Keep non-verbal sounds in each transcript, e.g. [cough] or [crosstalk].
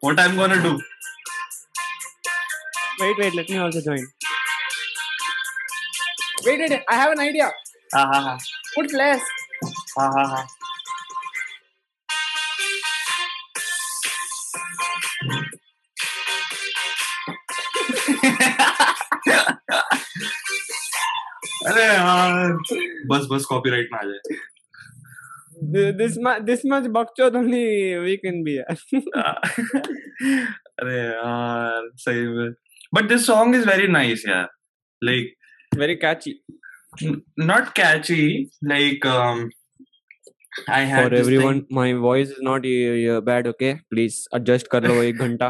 What I'm gonna do? Wait, wait. Let me also join. Wait, wait. I have an idea. Ha ha ha. Put less. Ha ha ha. [laughs] अरे यार बस बस copyright ना आ जाए Th- This much, this much bakchod only we can be. अरे यार सही में but this song is very nice यार like Very catchy. not catchy like um i had For this everyone, my voice is not uh, bad. Okay, please adjust कर लो एक घंटा.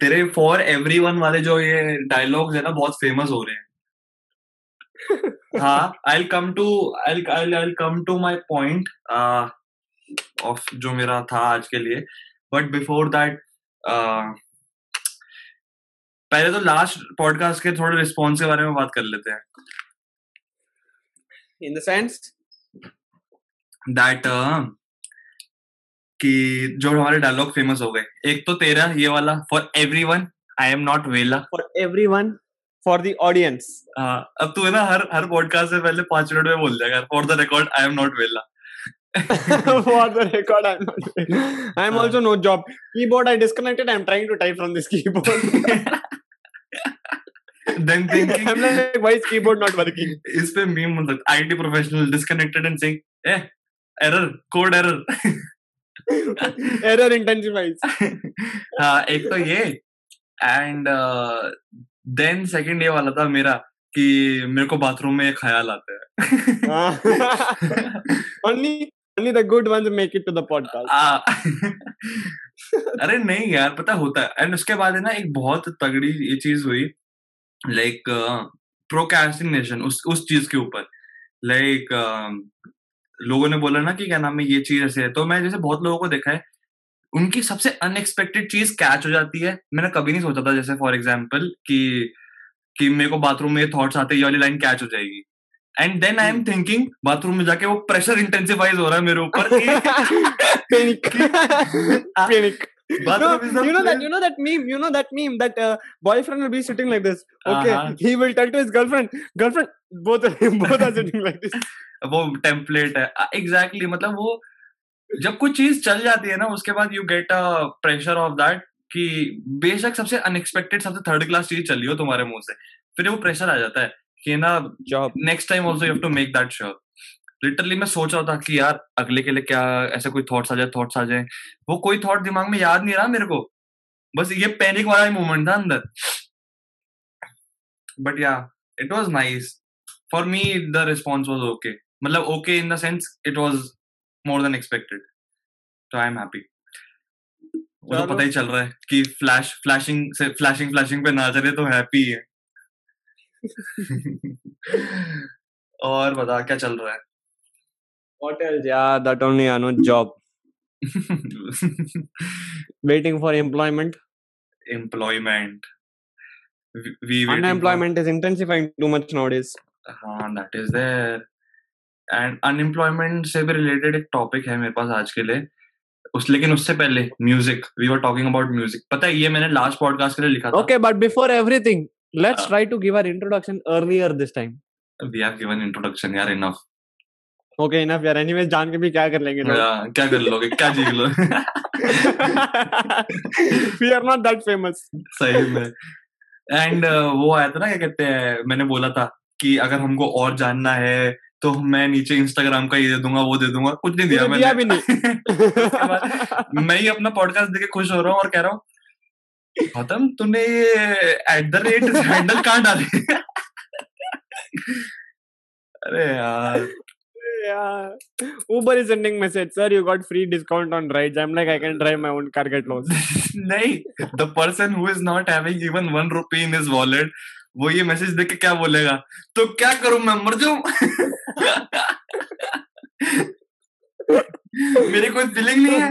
तेरे for everyone वाले जो ये डायलॉग्स है ना बहुत फ़ेमस हो रहे हैं हाँ I come to I I come to my point of जो मेरा था आज के लिए. बट बिफोर दैट पहले तो लास्ट पॉडकास्ट के थोड़े रिस्पॉन्स के बारे में बात कर लेते हैं. इन द सेंस दैट कि जो हमारे डायलॉग फ़ेमस हो गए. एक तो तेरा ये वाला for everyone I am not वेला for everyone, for the audience. हाँ, अब तू है ना हर हर पॉडकास्ट से पहले पाँच मिनट में बोल जाएगा for the record I am not वेला for the record, I'm not. I'm Uh. also no job. Keyboard I disconnected. I'm trying to type from this keyboard. Then thinking I'm like, why is keyboard not working? इस पे meme मतलब IT professional disconnected and saying a error code error Error intensifies. हाँ एक तो ये and then second ये वाला था मेरा कि मेरे को बाथरूम में ख्याल आता है। [laughs] Only, only the good ones make it to the podcast. [laughs] अरे नहीं यार पता होता है। एंड उसके बाद है ना एक बहुत तगड़ी ये चीज़ हुई लाइक प्रोकैस्टिनेशन उस उस चीज़ के ऊपर। लाइक लोगों ने बोला ना कि क्या नाम है ये चीज़ ऐसे है। तो मैं जैसे बहुत लोगों को देखा है उनकी सबसे अनएक्सपेक्टेड चीज़ कैच हो जाती है मैंने कभी नहीं सोचा था जैसे फॉर एग्ज़ाम्पल कि कि मेरे को बाथरूम में थॉट्स आते ये वाली लाइन कैच हो जाएगी and then I am thinking bathroom में जाके वो प्रेशर इंटेंसिफाइज हो रहा है मेरे ऊपर कि- Panic. Panic. No, you know that you know that meme. You know that meme that uh, boyfriend will be sitting like this. Okay, Uh-huh. he will tell to his girlfriend. Girlfriend, both both are sitting like this. वो template है exactly exactly, मतलब वो जब कुछ चीज़ चल जाती है ना उसके बाद you get a pressure of that कि बेशक सबसे अनएक्सपेक्टेड सबसे थर्ड क्लास चीज़ चली हो तुम्हारे मुँह से फिर वो प्रेशर आ जाता है कि ना. Next time also you have to make that sure literally मैं सोच रहा था कि यार अगले के लिए क्या ऐसे कोई थॉट्स आ जाए थॉट्स आ जाए। वो कोई थॉट दिमाग में याद नहीं रहा मेरे को। बस ये पैनिक वाला ही मोमेंट था अंदर। But yeah it was nice for me the response was okay मतलब okay in the sense it was more than expected तो आई एम हैप्पी वो तो चलो। पता ही चल रहा है कि फ्लैश फ्लैशिंग से फ्लैशिंग फ्लैशिंग पे नाच रहे तो हैप्पी है और बता क्या चल रहा है What else? Yeah, that only. I know job. Waiting for employment. employment we we waiting for- is intensifying too much nowadays. हाँ that is there and unemployment से भी रिलेटेड एक टॉपिक है मेरे पास आज के लिए उस लेकिन उससे पहले music we were talking about music पता है ये मैंने लास्ट पॉडकास्ट के लिए लिखा था Okay, but before everything, let's Uh. try to give our introduction earlier this time. We have given introduction यार इनफ Okay, enough. यार anyways जान के भी क्या कर लेंगे लोग? क्या कर लोगे क्या जीत लो [laughs] we are not that famous. सही में एंड वो आया था ना क्या कहते हैं मैंने बोला था कि अगर हमको और जानना है तो मैं नीचे इंस्टाग्राम का ये दे दूँगा वो दे दूँगा कुछ नहीं दिया तूने दिया मैंने भी [laughs] बाद मैं ही अपना पॉडकास्ट देके खुश हो रहा हूँ और कह रहा हूँ गौतम तूने ये एट द रेट हैंडल कहाँ डाले [laughs] अरे यार Yeah. Uber is sending message, sir. You got free discount on rides. I'm like, I can drive my own car, get lost. [laughs] नहीं the person who is not having even one rupee in his wallet वो ये message देख के क्या बोलेगा? तो क्या करूँ मैं? मर जाऊँ? मेरी कोई फीलिंग नहीं है।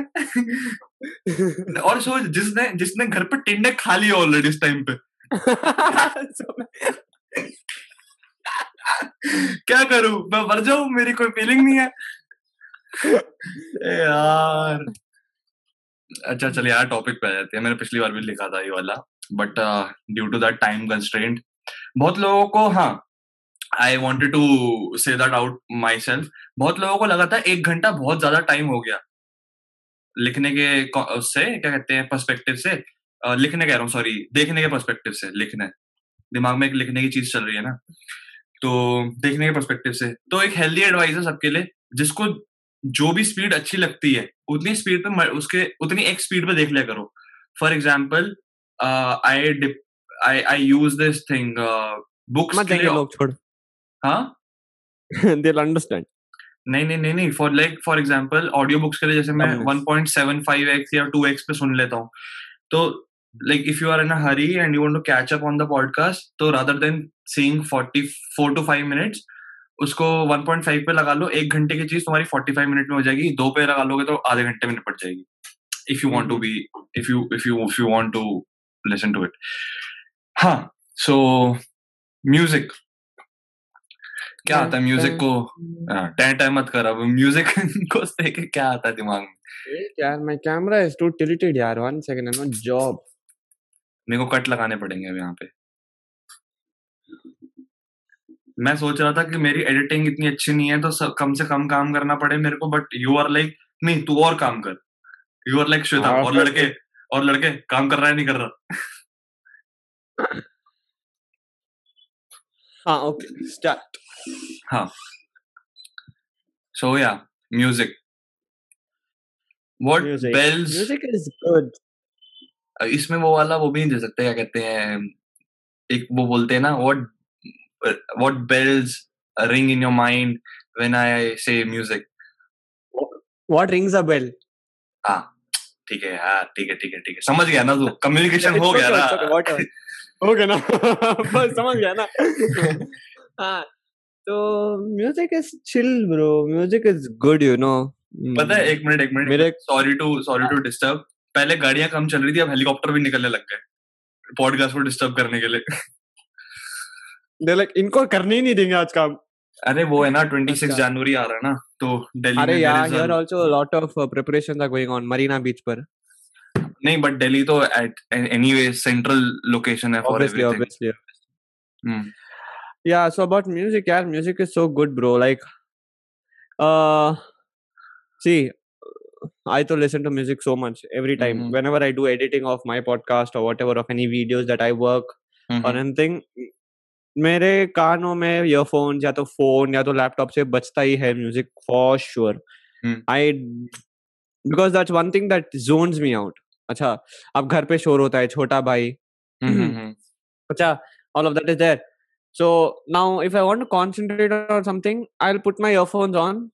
और सोच जिसने जिसने घर पे टिंडे खा लिया ऑलरेडी इस टाइम पे। क्या करूँ? मैं मर जाऊँ? मेरी कोई फीलिंग नहीं है। यार। अच्छा चलिए यार टॉपिक पे आ जाते हैं। मैंने पिछली बार भी लिखा था ये वाला but due to that time constraint बहुत लोगों को हाँ I wanted to say that out myself बहुत लोगों को लगा था एक घंटा बहुत ज़्यादा टाइम हो गया। लिखने के उससे, क्या कहते हैं पर्सपेक्टिव से लिखने कह रहा हूँ सॉरी देखने के पर्सपेक्टिव से, लिखने। दिमाग में एक लिखने की चीज़ चल रही है ना। तो देखने के पर्सपेक्टिव से। तो एक हेल्दी एडवाइस है सबके लिए, जिसको जो भी स्पीड अच्छी लगती है, उतनी स्पीड पे उसके, उतनी एक स्पीड पे देख लिया करो। For example I I I use this thing books मत जाएँगे लोग छोड़। हाँ? [laughs] They'll understand. नहीं नहीं नहीं नहीं for like for example audio books के लिए जैसे मैं 1.75x या 2x पे सुन लेता हूँ। तो like if you are in a hurry and you want to catch up on the podcast तो rather than seeing 44 to 5 minutes उसको 1.5 पे लगा लो एक घंटे की चीज़ तुम्हारी 45 मिनट में हो जाएगी दो पे लगा लोगे तो आधे घंटे में निपट जाएगी। If you want to be if you if you if you want to listen to it हाँ सो म्यूज़िक क्या आता है म्यूज़िक को? टैं टैं मत कर अब म्यूज़िक [laughs] को देख क्या आता है दिमाग में? यार my camera is too tilted यार one second I'm on job. मेरे को कट लगाने पड़ेंगे अब यहाँ पे। मैं सोच रहा था कि मेरी एडिटिंग इतनी अच्छी नहीं है तो सब, कम से कम काम करना पड़े मेरे को बट यू आर लाइक नहीं तू और काम कर। यू आर लाइक श्वेता हाँ, और लड़के और लड़के काम कर रहा है नहीं कर रहा। हाँ okay start. So yeah music what music. Bells music is good. इसमें वो वाला वो भी नहीं दे सकते क्या कहते हैं एक वो बोलते हैं ना what what bells ring in your mind when I say music what rings a bell? हाँ ठीक है यार ठीक है ठीक है ठीक है। समझ गया ना तू? [laughs] कम्युनिकेशन हो गया ना? Whatever. okay ना? [laughs] बस समझ गया ना? [laughs] हाँ तो music is chill bro music is good you know पता है एक मिनट एक मिनट मेरे sorry to sorry to disturb पहले गाड़ियाँ कम चल रही थी अब हेलीकॉप्टर भी निकलने लग गए। पॉडकास्ट को डिस्टर्ब करने के लिए। दे लाइक इनको करने ही नहीं देंगे आज काम। अरे वो है ना 26 अच्छा। जनवरी आ रहा है ना तो दिल्ली अरे यार here also lot of preparations are going on Marina Beach पर। नहीं बट दिल्ली तो एट एनीवे सेंट्रल लोकेशन है for obviously everything obviously yeah so about music yeah music is so good bro like uh see i to listen to music so much every time Mhm. whenever i do editing of my podcast or whatever of any videos that i work mm-hmm. or anything मेरे कानों में earphone या तो phone या तो laptop से बजता ही है music for sure hmm. I because that's one thing that zones me out अच्छा अब घर पे शोर होता है छोटा भाई। हम्म, हम्म, हम्म। अच्छा all of that is there so now if I want to concentrate on something I will put my earphones on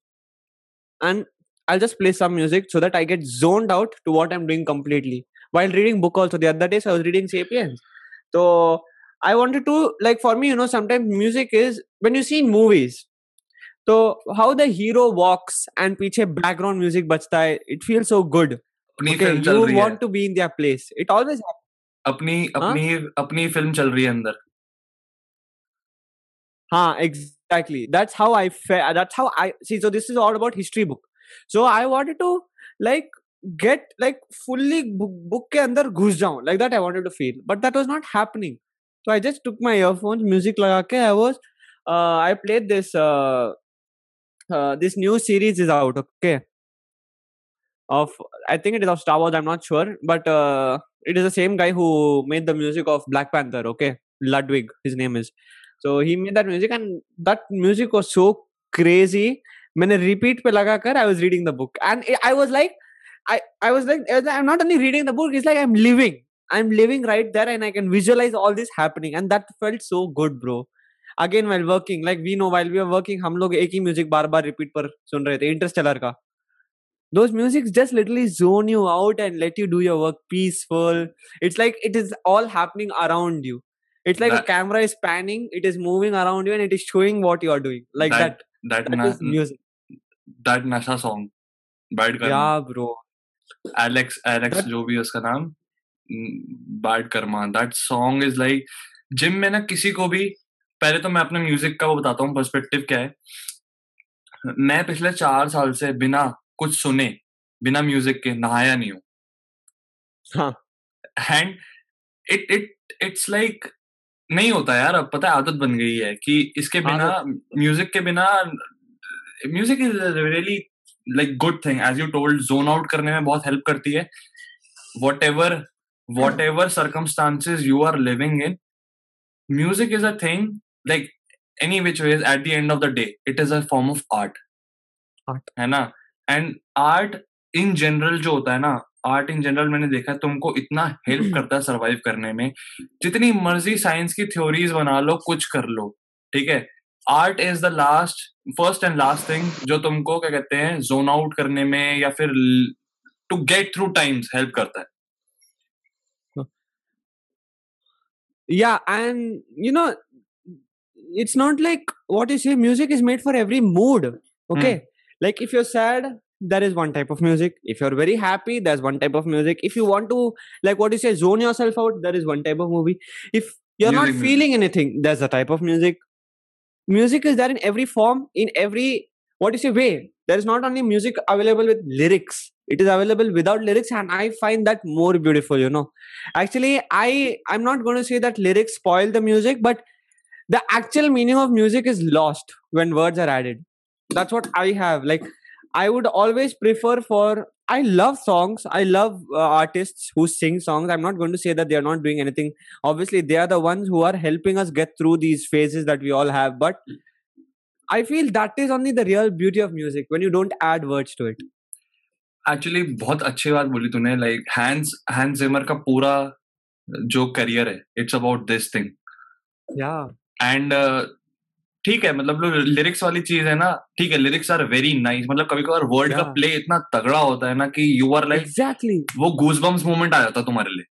and I just play some music so that I get zoned out to what I am doing completely while reading book also the other day I was reading Sapiens तो I wanted to like for me you know sometimes music is when you see movies तो how the hero walks and पीछे background music बजता है it feel so good अपनी film चल रही है। To be in their place it always अपनी अपनी अपनी फ़िल्म चल रही है अंदर। हाँ exactly that's how I that's how I see so this is all about history book so I wanted to like get like fully book के अंदर घुस जाऊँ like that I wanted to feel but that was not happening so I just took my earphone music लगा के I was I played this this new series is out okay okay? Of I think it is of Star Wars. I'm not sure, but uh, it is the same guy who made the music of Black Panther. Okay, Ludwig, his name is. So he made that music, and that music was so crazy. मैंने repeat पे लगा कर I was reading the book, and I- I was like, I I was like, I I'm not only reading the book, it's like I'm living. I'm living right there, and I can visualize all this happening, and that felt so good, bro. Again while working like we know while we are working हम लोग एक ही music बार बार repeat पर सुन रहे थे Interstellar का those musics just literally zone you out and let you do your work peaceful it's like it is all happening around you it's like That- a camera is panning it is moving around you and it is showing what you are doing like that that that, that na- is music that nasa song bad karma yeah bro Alex Alex That- जो भी है उसका नाम bad karma that song is like gym में ना किसी को भी पहले तो मैं अपने म्यूज़िक का वो बताता हूँ पर्सपेक्टिव क्या है मैं पिछले चार साल से बिना कुछ सुने बिना म्यूज़िक के नहाया नहीं हूँ। हाँ। And it it it's like नहीं होता यार अब पता है आदत बन गई है कि इसके बिना म्यूज़िक के बिना music is really like good thing as you told zone out करने में बहुत हेल्प करती है। Whatever whatever circumstances you are living in music is a thing like any which ways at the end of the day it is a form of art Art. है ना? And art in general जो होता है ना art in general मैंने देखा है तुमको इतना हेल्प [clears throat] करता है सरवाइव करने में। जितनी मर्ज़ी साइंस की थ्योरीज बना लो कुछ कर लो ठीक है? Art is the last first and last thing जो तुमको क्या कहते हैं जोन आउट करने में या फिर to get through times help करता है। Yeah and you know it's not like what you say music is made for every mood okay? Like if you're sad there is one type of music. If you're very happy there's one type of music. If you want to like what you say zone yourself out there is one type of movie. If you're not Music, music. feeling anything there's a type of music. Music is there in every form in every what you say way. There is not only music available with lyrics. It is available without lyrics and i find that more beautiful you know. Actually i i'm not going to say that lyrics spoil the music but the actual meaning of music is lost when words are added that's what i have like i would always prefer for i love songs i love uh, artists who sing songs i'm not going to say that they are not doing anything obviously they are the ones who are helping us get through these phases that we all have but i feel that is only the real beauty of music when you don't add words to it actually बहुत अच्छी बात बोली तूने like hence Hans Zimmer का पूरा जो career है it's about this thing yeah and ठीक है मतलब लिरिक्स वाली चीज़ है ना ठीक है लिरिक्स आर वेरी नाइस मतलब कभी कभार वर्ड का प्ले इतना तगड़ा होता है ना कि यू आर लाइक exactly वो गूज बम्स मोमेंट आ जाता तुम्हारे लिए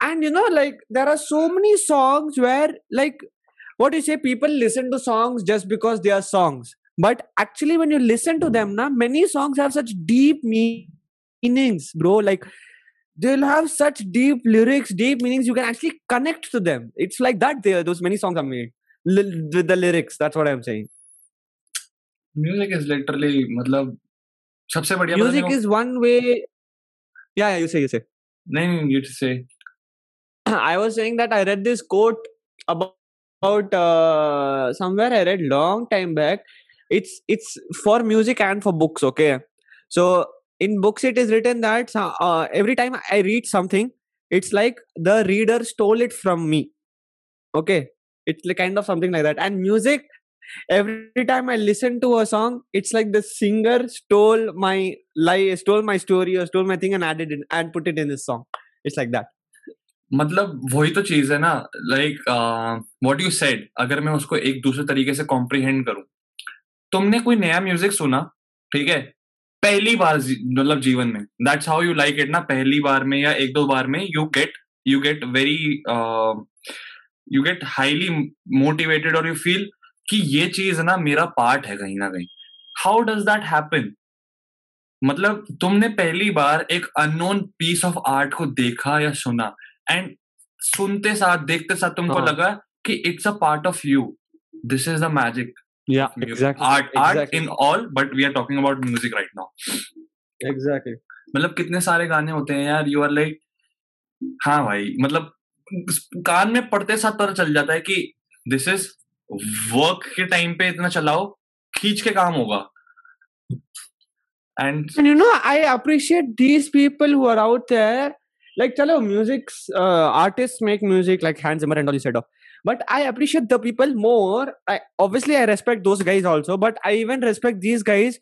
and you know like there are so many songs where like what you say people listen to songs just because they are songs but actually when you listen to them na many songs have such deep meanings bro like they'll have such deep lyrics deep meanings you can actually connect to them it's like that there those many songs are made Li- with the lyrics that's what i'm saying music is literally मतलब सबसे बढ़िया पता music नहीं is one way yeah, yeah you say you say वो- नहीं नहीं you say [clears throat] I was saying that I read this quote about, about uh, somewhere I read long time back. It's it's for music and for books. Okay, so in books it is written that so- uh, every time I read something, it's like the reader stole it from me. Okay, It's like kind of something like that. And music, every time I listen to a song, it's like the singer stole my lie, stole my story, or stole my thing and added it and put it in this song. It's like that. मतलब वही तो चीज़ है ना like what you said अगर मैं उसको एक दूसरे तरीके से कॉम्प्रिहेंड करूँ तुमने कोई नया म्यूज़िक सुना ठीक है पहली बार मतलब जीवन में that's how you like it ना पहली बार में या एक दो बार में you get you get very you get highly motivated और यू फील कि ये चीज़ ना मेरा पार्ट है कहीं ना कहीं हाउ डज दैट हैपन मतलब तुमने पहली बार एक अननोन पीस ऑफ़ आर्ट को देखा या सुना एंड सुनते साथ देखते साथ तुमको हाँ। लगा कि it's a part of you this is the magic Yeah, exactly. Art art exactly. In all but we are talking about music right now Exactly. मतलब कितने सारे गाने होते हैं यार यू आर लाइक हाँ भाई मतलब कान में पड़ते साथ पता चल जाता है कि दिस इज़ वर्क के टाइम पे इतना चलाओ खींच के काम होगा and And you know, I appreciate these people who are out there. Like, chalo, music's uh, artists make music like Hans Zimmer and all you said. But I appreciate the people more. I, obviously, I respect those guys also. But I even respect these guys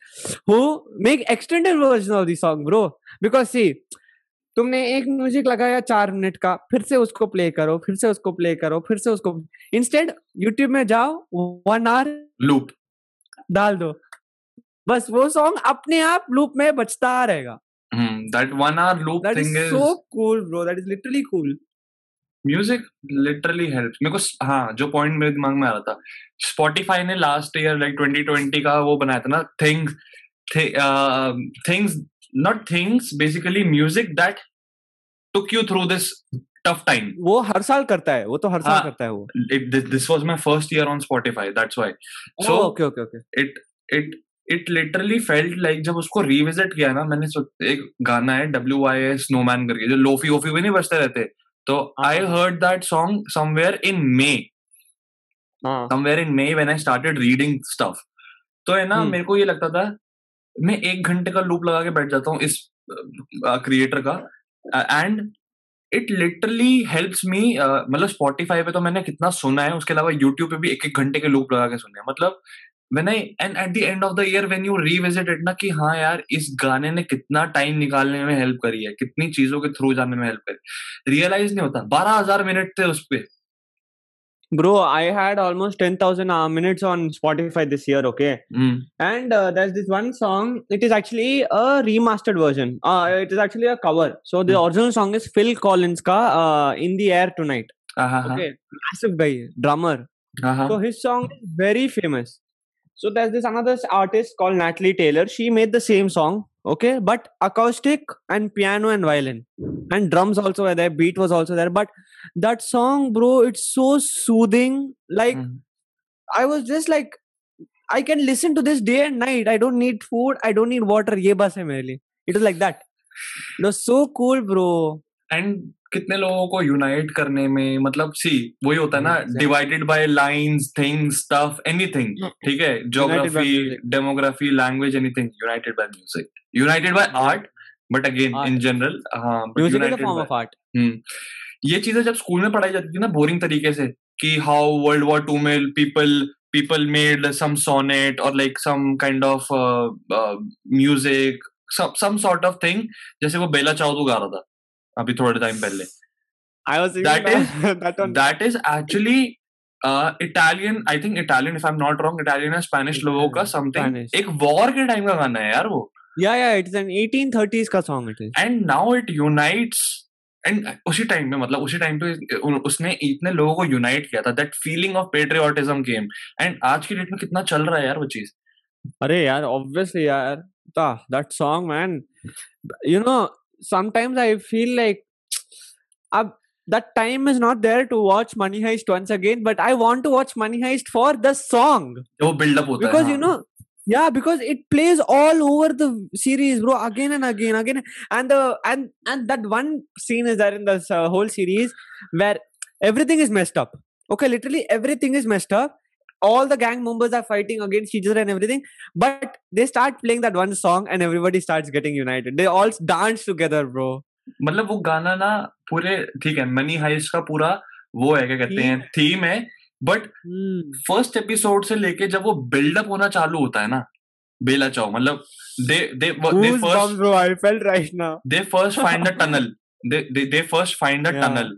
who make extended versions of the song, bro. Because see, तुमने एक music लगाया चार minute का फिर से उसको play करो फिर से उसको प्ले करो फिर से उसको इंस्टेड यूट्यूब में जाओ वन आवर लूप डाल दो। बस वो सॉन्ग अपने आप लूप में बचता रहेगा। That one hour loop that is thing is so cool bro that is literally cool music literally help मेरे को हाँ जो पॉइंट मेरे दिमाग में आ रहा था। स्पॉटिफाई ने लास्ट ईयर लाइक 2020 का वो बनाया था ना things things not things basically music that took you through this tough time वो हर साल करता है वो तो हर साल हाँ, करता है वो। This was my first year on Spotify that's why So- okay okay okay it it it literally felt like जब उसको रिविजिट किया ना मैंने एक गाना है डब्ल्यू आई एस स्नोमैन करके जो लोफी वोफी भी नहीं बजते रहते। तो I heard that song somewhere in May somewhere in May when I started reading stuff तो है ना हम्म। मेरे को ये लगता था मैं एक घंटे का लूप लगा के बैठ जाता हूँ इस क्रिएटर का। And it literally helps me मतलब स्पॉटिफाई पे तो मैंने कितना सुना है, उसके अलावा यूट्यूब पे भी एक एक घंटे के लूप लगा के सुने हैं। मतलब when I and at the end of the year when you revisit it ना कि हाँ यार, इस गाने ने कितना टाइम निकालने में हेल्प करी है, कितनी चीज़ों के थ्रू जाने में हेल्प करी। रियलाइज़ नहीं होता, बारह हज़ार मिनट थे उस पे। bro i had almost 10000 uh, minutes on spotify this year okay mm. and uh, there's this one song it is actually a remastered version uh, it is actually a cover so the mm. original song is phil collins ka uh, in the air tonight uh-huh. okay massive guy drummer uh-huh. so his song is very famous so there's this another artist called Natalie Taylor. She made the same song, okay, but acoustic and piano and violin and drums also were there. Beat was also there, but that song, bro, it's so soothing. Like mm-hmm. I was just like, I can listen to this day and night. I don't need food. I don't need water. Ye bas hai mere. It was like that. [laughs] It was so cool, bro. And कितने लोगों को unite करने में मतलब सी वही होता है ना divided by lines things stuff anything. ठीक है? Geography demography language anything united by music united by art but again in general हाँ ये चीज़ें जब स्कूल में पढ़ाई जाती थी ना बोरिंग तरीके से कि हाउ वर्ल्ड वॉर टू में people people made some sonnet or like some kind of uh, uh, music some some sort of thing जैसे वो बेला चाउ गा रहा था। अभी थोड़े टाइम पहले। Italian I think Italian if I am not wrong Italian या स्पेनिश लोगों का समथिंग एक वॉर के टाइम का गाना है यार वो। या या इट इज़ एन 1830s का song it is and now it unites and उसी टाइम में मतलब उसी टाइम पे उसने इतने लोगों को यूनाइट किया था that feeling of patriotism game and आज के डेट में कितना चल रहा है यार वो चीज़। अरे यार ऑब्वियसली यार। That song man you know sometimes I feel like अब that time is not there to watch Money Heist once again but I want to watch Money Heist for the song वो buildup होता because है you know yeah because it plays all over the series bro again and again again and the and and that one scene is there in this uh, whole series where everything is messed up okay literally everything is messed up all the gang members are fighting against each other and everything but they start playing that one song and everybody starts getting united they all dance together bro मतलब वो गाना ना पूरे ठीक है Money Heist का पूरा वो है क्या कहते हैं थीम है बट hmm. फ़र्स्ट एपिसोड से लेके जब वो बिल्डअप होना चालू होता है ना बेला चाओ मतलब they they they first bro i felt right now they first find the tunnel they they first find the. Tunnel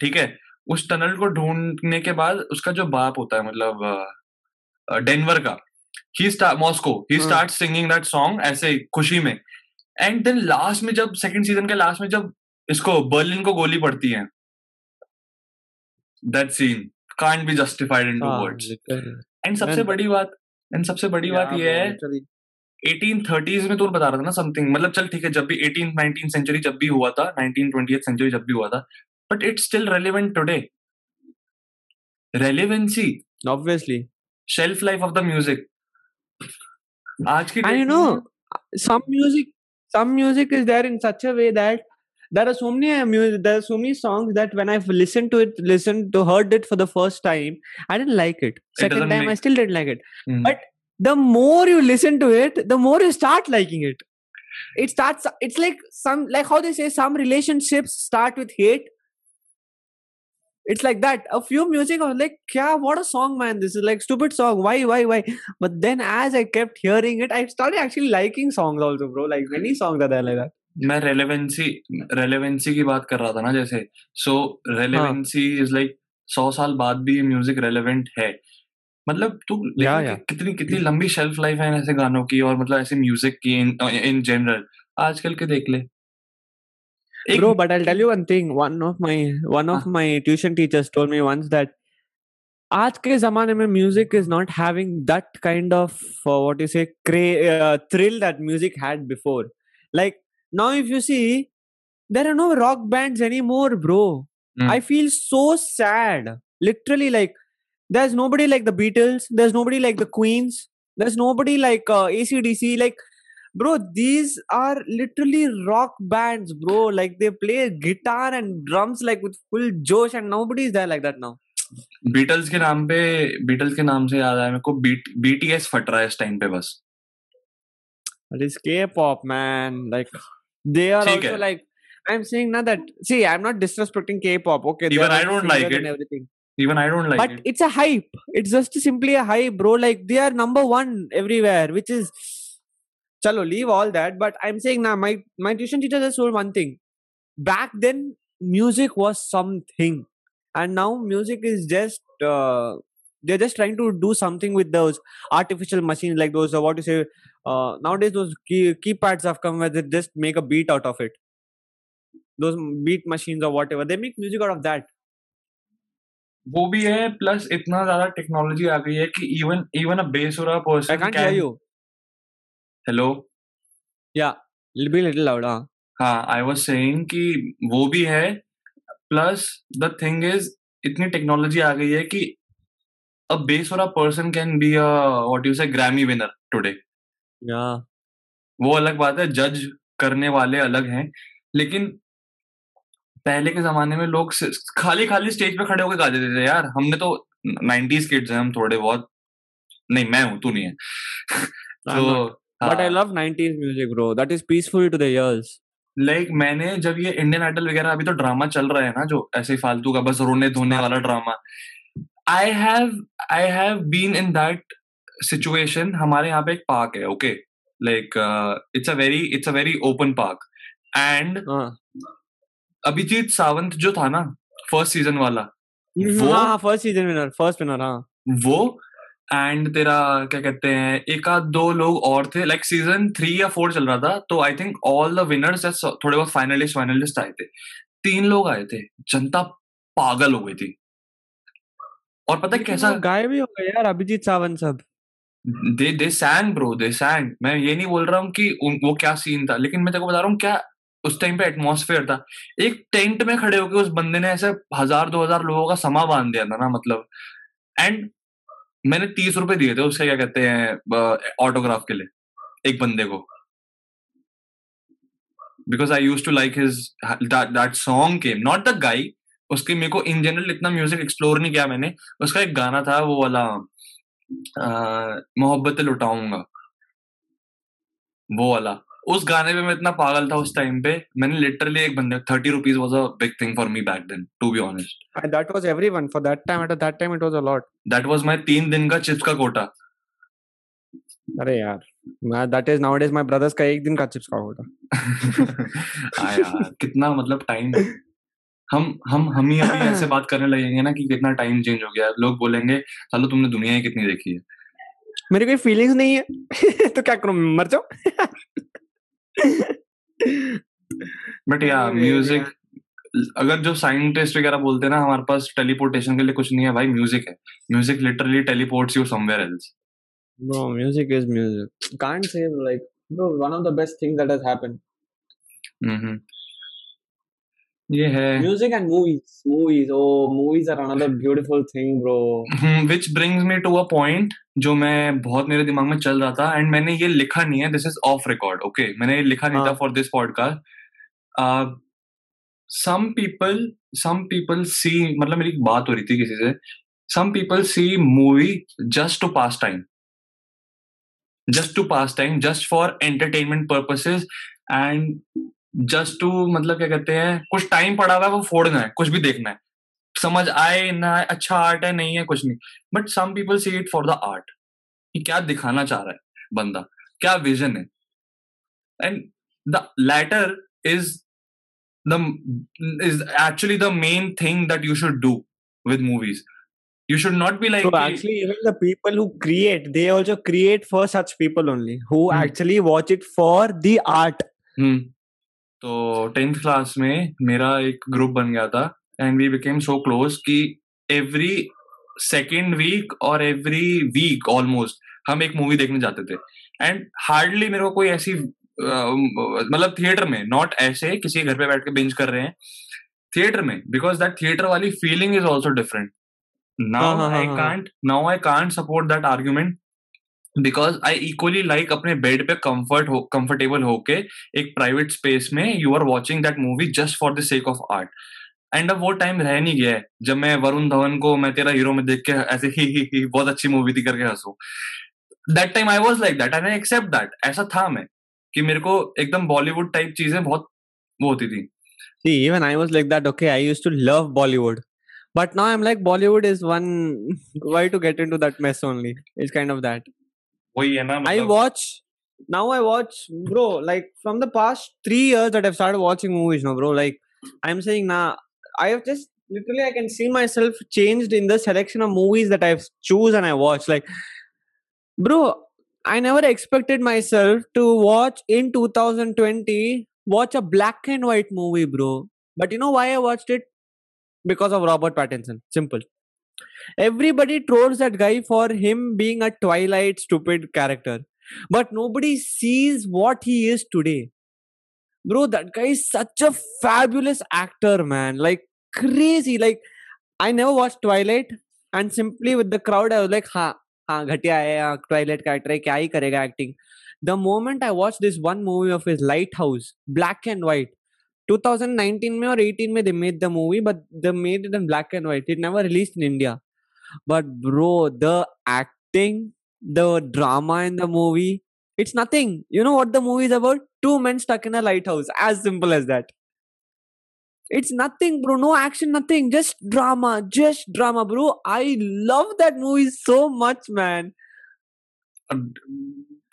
ठीक है उस टनल को ढूँढने के बाद उसका जो बाप होता है मतलब डेनवर का ही स्टार्ट मॉस्को ही हाँ. स्टार्ट सिंगिंग दैट सॉन्ग ऐसे खुशी में एंड देन लास्ट में जब सेकंड सीज़न के लास्ट में जब इसको बर्लिन को गोली पड़ती है that scene can't be justified in two words and सबसे बड़ी बात एंड सबसे बड़ी बात Yeah, ये है literally. 1830s में तो बता रहा था ना समथिंग मतलब चल ठीक है जब भी 18 19 सेंचुरी जब भी हुआ था 19 20th सेंचुरी जब भी हुआ था but it's still relevant today. Relevancy. Obviously. Shelf life of the music. And you know, some music, some music is there in such a way that there are so many uh, music, there are so many songs that when I've listened to it, listened to heard it for the first time, I didn't like it. Second it time, make... I still didn't like it. Mm-hmm. But the more you listen to it, the more you start liking it. It starts. It's like some, like how they say, some relationships start with hate it's like that a few music i was like yeah what a song man this is like stupid song why why why but then as i kept hearing it i started actually liking songs also bro like many songs are there like that मैं relevancy relevancy की बात कर रहा था ना जैसे सो relevancy is like सौ साल बाद भी म्यूज़िक रेलेवेंट है मतलब तू या या कितनी कितनी लंबी शेल्फ लाइफ है ऐसे गानों की और मतलब ऐसे म्यूज़िक की इन इन जनरल आजकल के देख ले bro but i'll tell you one thing one of my one हाँ of my tuition teachers told me once that आज के जमाने में music is not having that kind of what you say thrill that music had before like now if you see there are no rock bands anymore bro hmm, i feel so sad literally like there's nobody like the beatles there's nobody like the queens there's nobody like uh, acdc like bro these are literally rock bands bro like they play guitar and drums like with full josh and nobody is there like that now Beatles के नाम पे Beatles के नाम से याद आया मेरे को बीट बीटीएस फट रहा है इस टाइम पे बस it is k-pop man like they are ठीक also है like i'm saying now that see i'm not disrespecting k-pop okay they even are I also don't like singers and it everything even I don't like but it it's a hype it's just simply a hype bro like they are number one everywhere which is चलो leave all that but I am saying ना my my tuition teacher just told one thing back then music was something and now music is just they are just trying to do something with those artificial machine like those what you say nowadays those keypads have come where they just make a beat out of it those beat machines और whatever they make music out of that वो भी है plus इतना ज़्यादा technology आ गई है कि इवन इवन अ बेस और a person I can hear you hello be a little louder. huh? हाँ आई वाज सेइंग कि वो भी है प्लस द थिंग इज़ इतनी टेक्नोलॉजी आ गई है कि a बेसुरा person can be a what you say Grammy winner today yeah. वो अलग बात है जज करने वाले अलग हैं लेकिन पहले के जमाने में लोग खाली खाली स्टेज पे खड़े होकर गा देते थे यार हमने तो 90s किड्स हैं हम थोड़े बहुत नहीं मैं हूँ तू नहीं है। [laughs] तो I हाँ love 90s music, bro. That is peaceful to the ears. Like मैंने जब ये इंडियन आइडल वगैरह अभी तो ड्रामा चल रहा है ना जो ऐसे फालतू का बस रोने धोने वाला drama I have I have been in that situation हमारे यहाँ पे एक पार्क है okay like it's a very it's a very open park and. Abhijeet Sawant जो था ना फ़र्स्ट सीज़न वाला वो हाँ, हाँ, first season winner, first winner, हाँ. वो एंड तेरा क्या कहते हैं एक आध दो लोग और थे। लाइक सीज़न थ्री या फोर चल रहा था तो I think all the winners थोड़े बहुत फाइनलिस्ट फाइनलिस्ट आए थे। तीन लोग आए थे। जनता पागल हो गई थी। और पता है कैसा वो गायब ही हो गए यार अभिजीत सावंत सब। They they sang bro they sang मैं ये नहीं बोल रहा हूँ कि उन, वो क्या सीन था लेकिन मैं तेरे को बता रहा हूँ क्या उस टाइम पे एटमॉस्फेयर था। एक टेंट में खड़े होके उस बंदे ने ऐसे हज़ार दो हज़ार लोगों का समा बाँध दिया था ना मतलब। एंड मैंने तीस रुपए दिए थे उसके क्या कहते हैं ऑटोग्राफ के लिए, एक बंदे को। Because I use to like his that song came not the guy उसके मेरे को इन जनरल इतना म्यूज़िक एक्सप्लोर नहीं किया मैंने, उसका एक गाना था वो वाला मोहब्बत लुटाऊँगा, वो वाला। उस गाने पे मैं इतना पागल था उस टाइम पे मैंने लिटरली एक बंदे thirty rupees was a big thing for me back then to be honest And that was everyone for that time at that time it was a lot. That was my तीन दिन का chips का quota अरे यार मैं that is nowadays my brothers का एक दिन का चिप्स का होता [laughs] हाँ यार कितना मतलब टाइम हम हम हम ही अभी ऐसे बात करने लगेंगे ना कि कितना टाइम चेंज हो गया। लोग बोलेंगे चलो तुमने दुनिया ही कितनी देखी है? मेरी कोई फीलिंग्स नहीं है। [laughs] तो क्या करूँ मर जाऊँ? [laughs] बट या म्यूज़िक अगर जो साइंटिस्ट वगैरह बोलते हैं ना हमारे पास टेलीपोर्टेशन के लिए कुछ नहीं है भाई म्यूज़िक है। Music literally teleports you somewhere else bro music is music can't say like bro one of the best things that has happened hmm ये है। Music and movies movies oh movies are another beautiful thing bro. Which brings me to a point जो मैं बहुत मेरे दिमाग में चल रहा था एंड मैंने ये लिखा नहीं है this is off record okay मैंने ये लिखा नहीं था। For this podcast some people some people see मतलब मेरी बात हो रही थी किसी से। Some people see movie just to pass time just to pass time just for entertainment purposes and just to मतलब क्या कहते हैं कुछ टाइम पड़ा हुआ है वो फोड़ना है कुछ भी देखना है। समझ आए ना अच्छा आर्ट है नहीं है कुछ नहीं। But some people see it for the art कि क्या दिखाना चाह रहा है बंदा क्या विजन है। And the latter is the is actually the main thing that you should do with movies you should not be like so actually a, even the people who create they also create for such people only who hmm. actually watch it for the art. Hmm. तो tenth class में मेरा एक group बन गया था and we became so close कि every second week और every week almost हम एक मूवी देखने जाते थे एंड हार्डली मेरे को कोई ऐसी मतलब थिएटर में नॉट ऐसे किसी घर पे बैठ के बिंज कर रहे हैं थिएटर में बिकॉज़ दैट थिएटर वाली feeling is also different now I. Can't now I can't support that argument because I equally like अपने बेड पे कंफर्ट हो कंफर्टेबल होके एक प्राइवेट स्पेस में you are watching that movie just for the sake of art and अब वो time रह नहीं गया है। जब मैं वरुण धवन को मैं तेरा हीरो में देख के ऐसे ही, ही, ही बहुत अच्छी मूवी थी करके हंसू। That time I was like that and I accept that ऐसा था मैं कि मेरे को एकदम बॉलीवुड टाइप चीज़ें बहुत वो होती थी। See even i was like that okay i used to love bollywood. But now i'm like bollywood is one [laughs] why to get into that mess only? It's kind of that. वही है ना I मतलब watch now. I watch, bro. Like from the past three years that I've started watching movies, no, bro. Like I'm saying now, I have just literally I can see myself changed in the selection of movies that I've choose and I watch. Like, bro, I never expected myself to watch in 2020 watch a black and white movie, bro. But you know why I watched it? Because of Robert Pattinson. Simple. everybody trolls that guy for him being a twilight stupid character. But nobody sees what he is today. Bro that guy is such a fabulous actor man. Like crazy. Like i never watched twilight and simply with the crowd i was like ha ha ghatia hai twilight character hai kya hi karega acting? The moment i watched this one movie of his lighthouse black and white 2019 में और 18 में they made the movie, but they made it in black and white. It never released in India. But bro, the acting, the drama in the movie, it's nothing. You know what the movie is about? Two men stuck in a lighthouse. As simple as that. It's nothing, bro. No action, nothing. Just drama. Just drama, bro. I love that movie so much, man.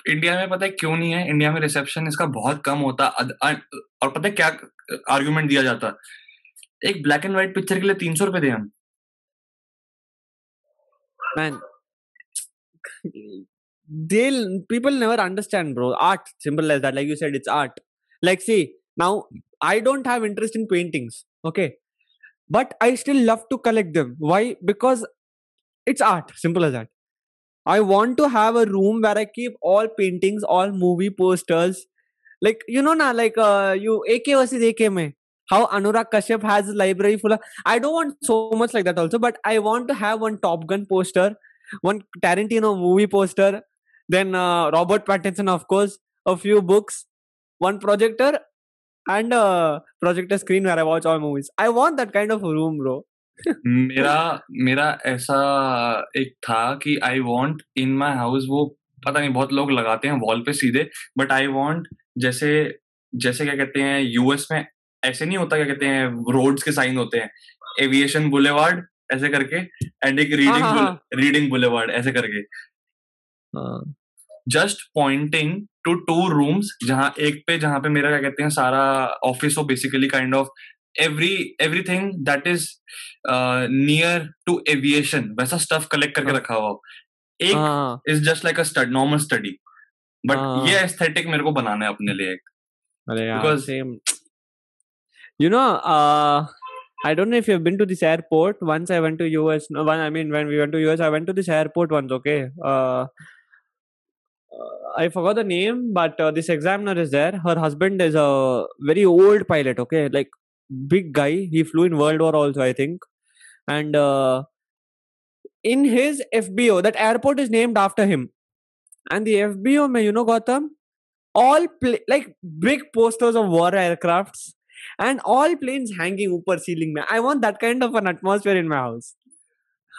India में पता है क्यों नहीं है India में reception इसका बहुत कम होता अ- और पता है क्या आर्गुमेंट दिया जाता एक ब्लैक एंड व्हाइट पिक्चर के लिए तीन सौ रुपए दे हम Man. They'll people never understand, bro. Art, simple as that. Like you said, it's art. Like, see, now I don't have interest in paintings, okay? But I still love to collect them. Why? Because it's art, simple as that. I want to have a room where I keep all paintings, all movie posters. Like, you know, na, like uh, you AK versus AK mein. How Anurag Kashyap has a library full of. I don't want so much like that also, but I want to have one Top Gun poster, one Tarantino movie poster, then uh, Robert Pattinson, of course, a few books, one projector, and a projector screen where I watch all movies. I want that kind of room, bro. मेरा मेरा ऐसा एक था कि I want in my house वो पता नहीं बहुत लोग लगाते हैं वॉल पे सीधे बट आई वांट जैसे जैसे क्या कहते हैं यूएस में ऐसे नहीं होता क्या कहते हैं रोड्स के साइन होते हैं एविएशन बुलेवार्ड ऐसे करके एंड एक रीडिंग हाँ, हाँ, रीडिंग रीडिंग बुलेवार्ड ऐसे करके। Just pointing to two rooms जहाँ एक पे जहाँ पे मेरा क्या कहते हैं सारा ऑफ़िस हो basically kind of every everything that is near to aviation वैसा स्टफ़ कलेक्ट करके हाँ। रखा हुआ एक हाँ is just like a study normal study but हाँ। ये एस्थेटिक मेरे को बनाना है अपने लिए एक अरे यार, Because- same. You know, uh, I don't know if you've been to this airport. Once I went to US. No, one, I mean, when we went to US, I went to this airport once. Okay. Uh, uh, I forgot the name, but uh, this examiner is there. Her husband is a very old pilot. Okay, like big guy. He flew in World War also, I think. And uh, in his FBO, that airport is named after him. And the FBO, mein, you know, Gotham, all pla- like big posters of war aircrafts and all planes hanging upper ceiling mein. I want that kind of an atmosphere in my house.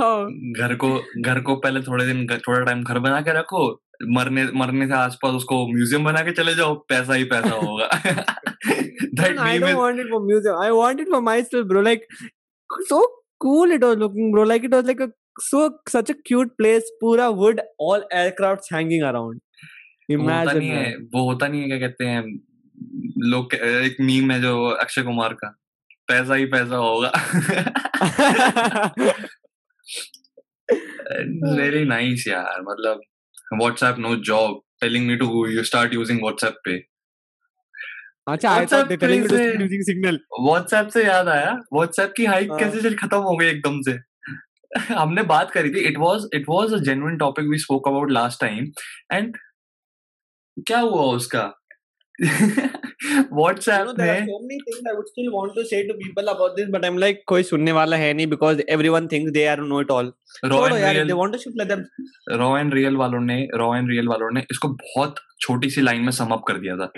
Oh, घर को घर को पहले थोड़े दिन थोड़ा time घर बना के रखो मरने मरने से आसपास उसको म्यूज़ियम बना के चले जाओ पैसा ही पैसा होगा That no, I don't is- want it for museum. I want it for myself, bro. Like so cool it was looking, bro. Like it was like a so such a cute place. Pura wood, all aircrafts hanging around. होता Imagine. नहीं है वो होता नहीं है क्या कहते हैं लोग एक मीम है जो अक्षय कुमार का पैसा ही पैसा होगा वेरी नाइस यार मतलब WhatsApp no job telling me to you start using WhatsApp पे अच्छा I thought they telling to using Signal WhatsApp से याद आया व्हाट्सएप की हाइप हाँ। कैसे चली खत्म हो गई एकदम से [laughs] हमने बात करी थी it was it was a genuine topic we spoke about last time and क्या हुआ उसका [laughs] You know, there are so many things I would still want to say to people about this, but I'm like, कोई सुनने वाला है नहीं because everyone thinks they are know it all. Raw छोड़ो and real they want to shoot, let them. Raw and real वालों ने raw and real वालों ने इसको बहुत छोटी सी लाइन में सम अप कर दिया था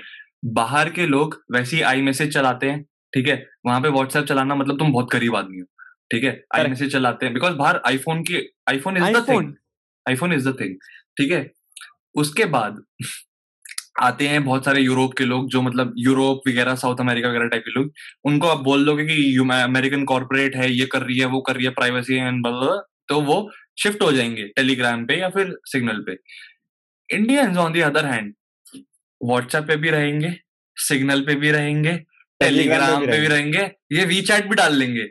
बाहर के लोग वैसे ही आई मैसेज चलाते हैं ठीक है? वहाँ पे व्हाट्सएप चलाना मतलब तुम बहुत गरीब आदमी हो ठीक है? आई मैसेज चलाते हैं बिकॉज़ बाहर आईफोन की iPhone is the thing iPhone is the thing ठीक है? उसके बाद आते हैं बहुत सारे यूरोप के लोग जो मतलब यूरोप वगैरह साउथ अमेरिका वगैरह टाइप के लोग उनको आप बोल दोगे कि अमेरिकन कॉर्पोरेट है ये कर रही है वो कर रही है प्राइवेसी एंड तो वो शिफ्ट हो जाएँगे टेलीग्राम पे या फिर सिग्नल पे। Indians on the other hand WhatsApp पे भी रहेंगे सिग्नल पे भी रहेंगे टेलीग्राम पे भी रहेंगे। ये वी चैट भी डाल लेंगे।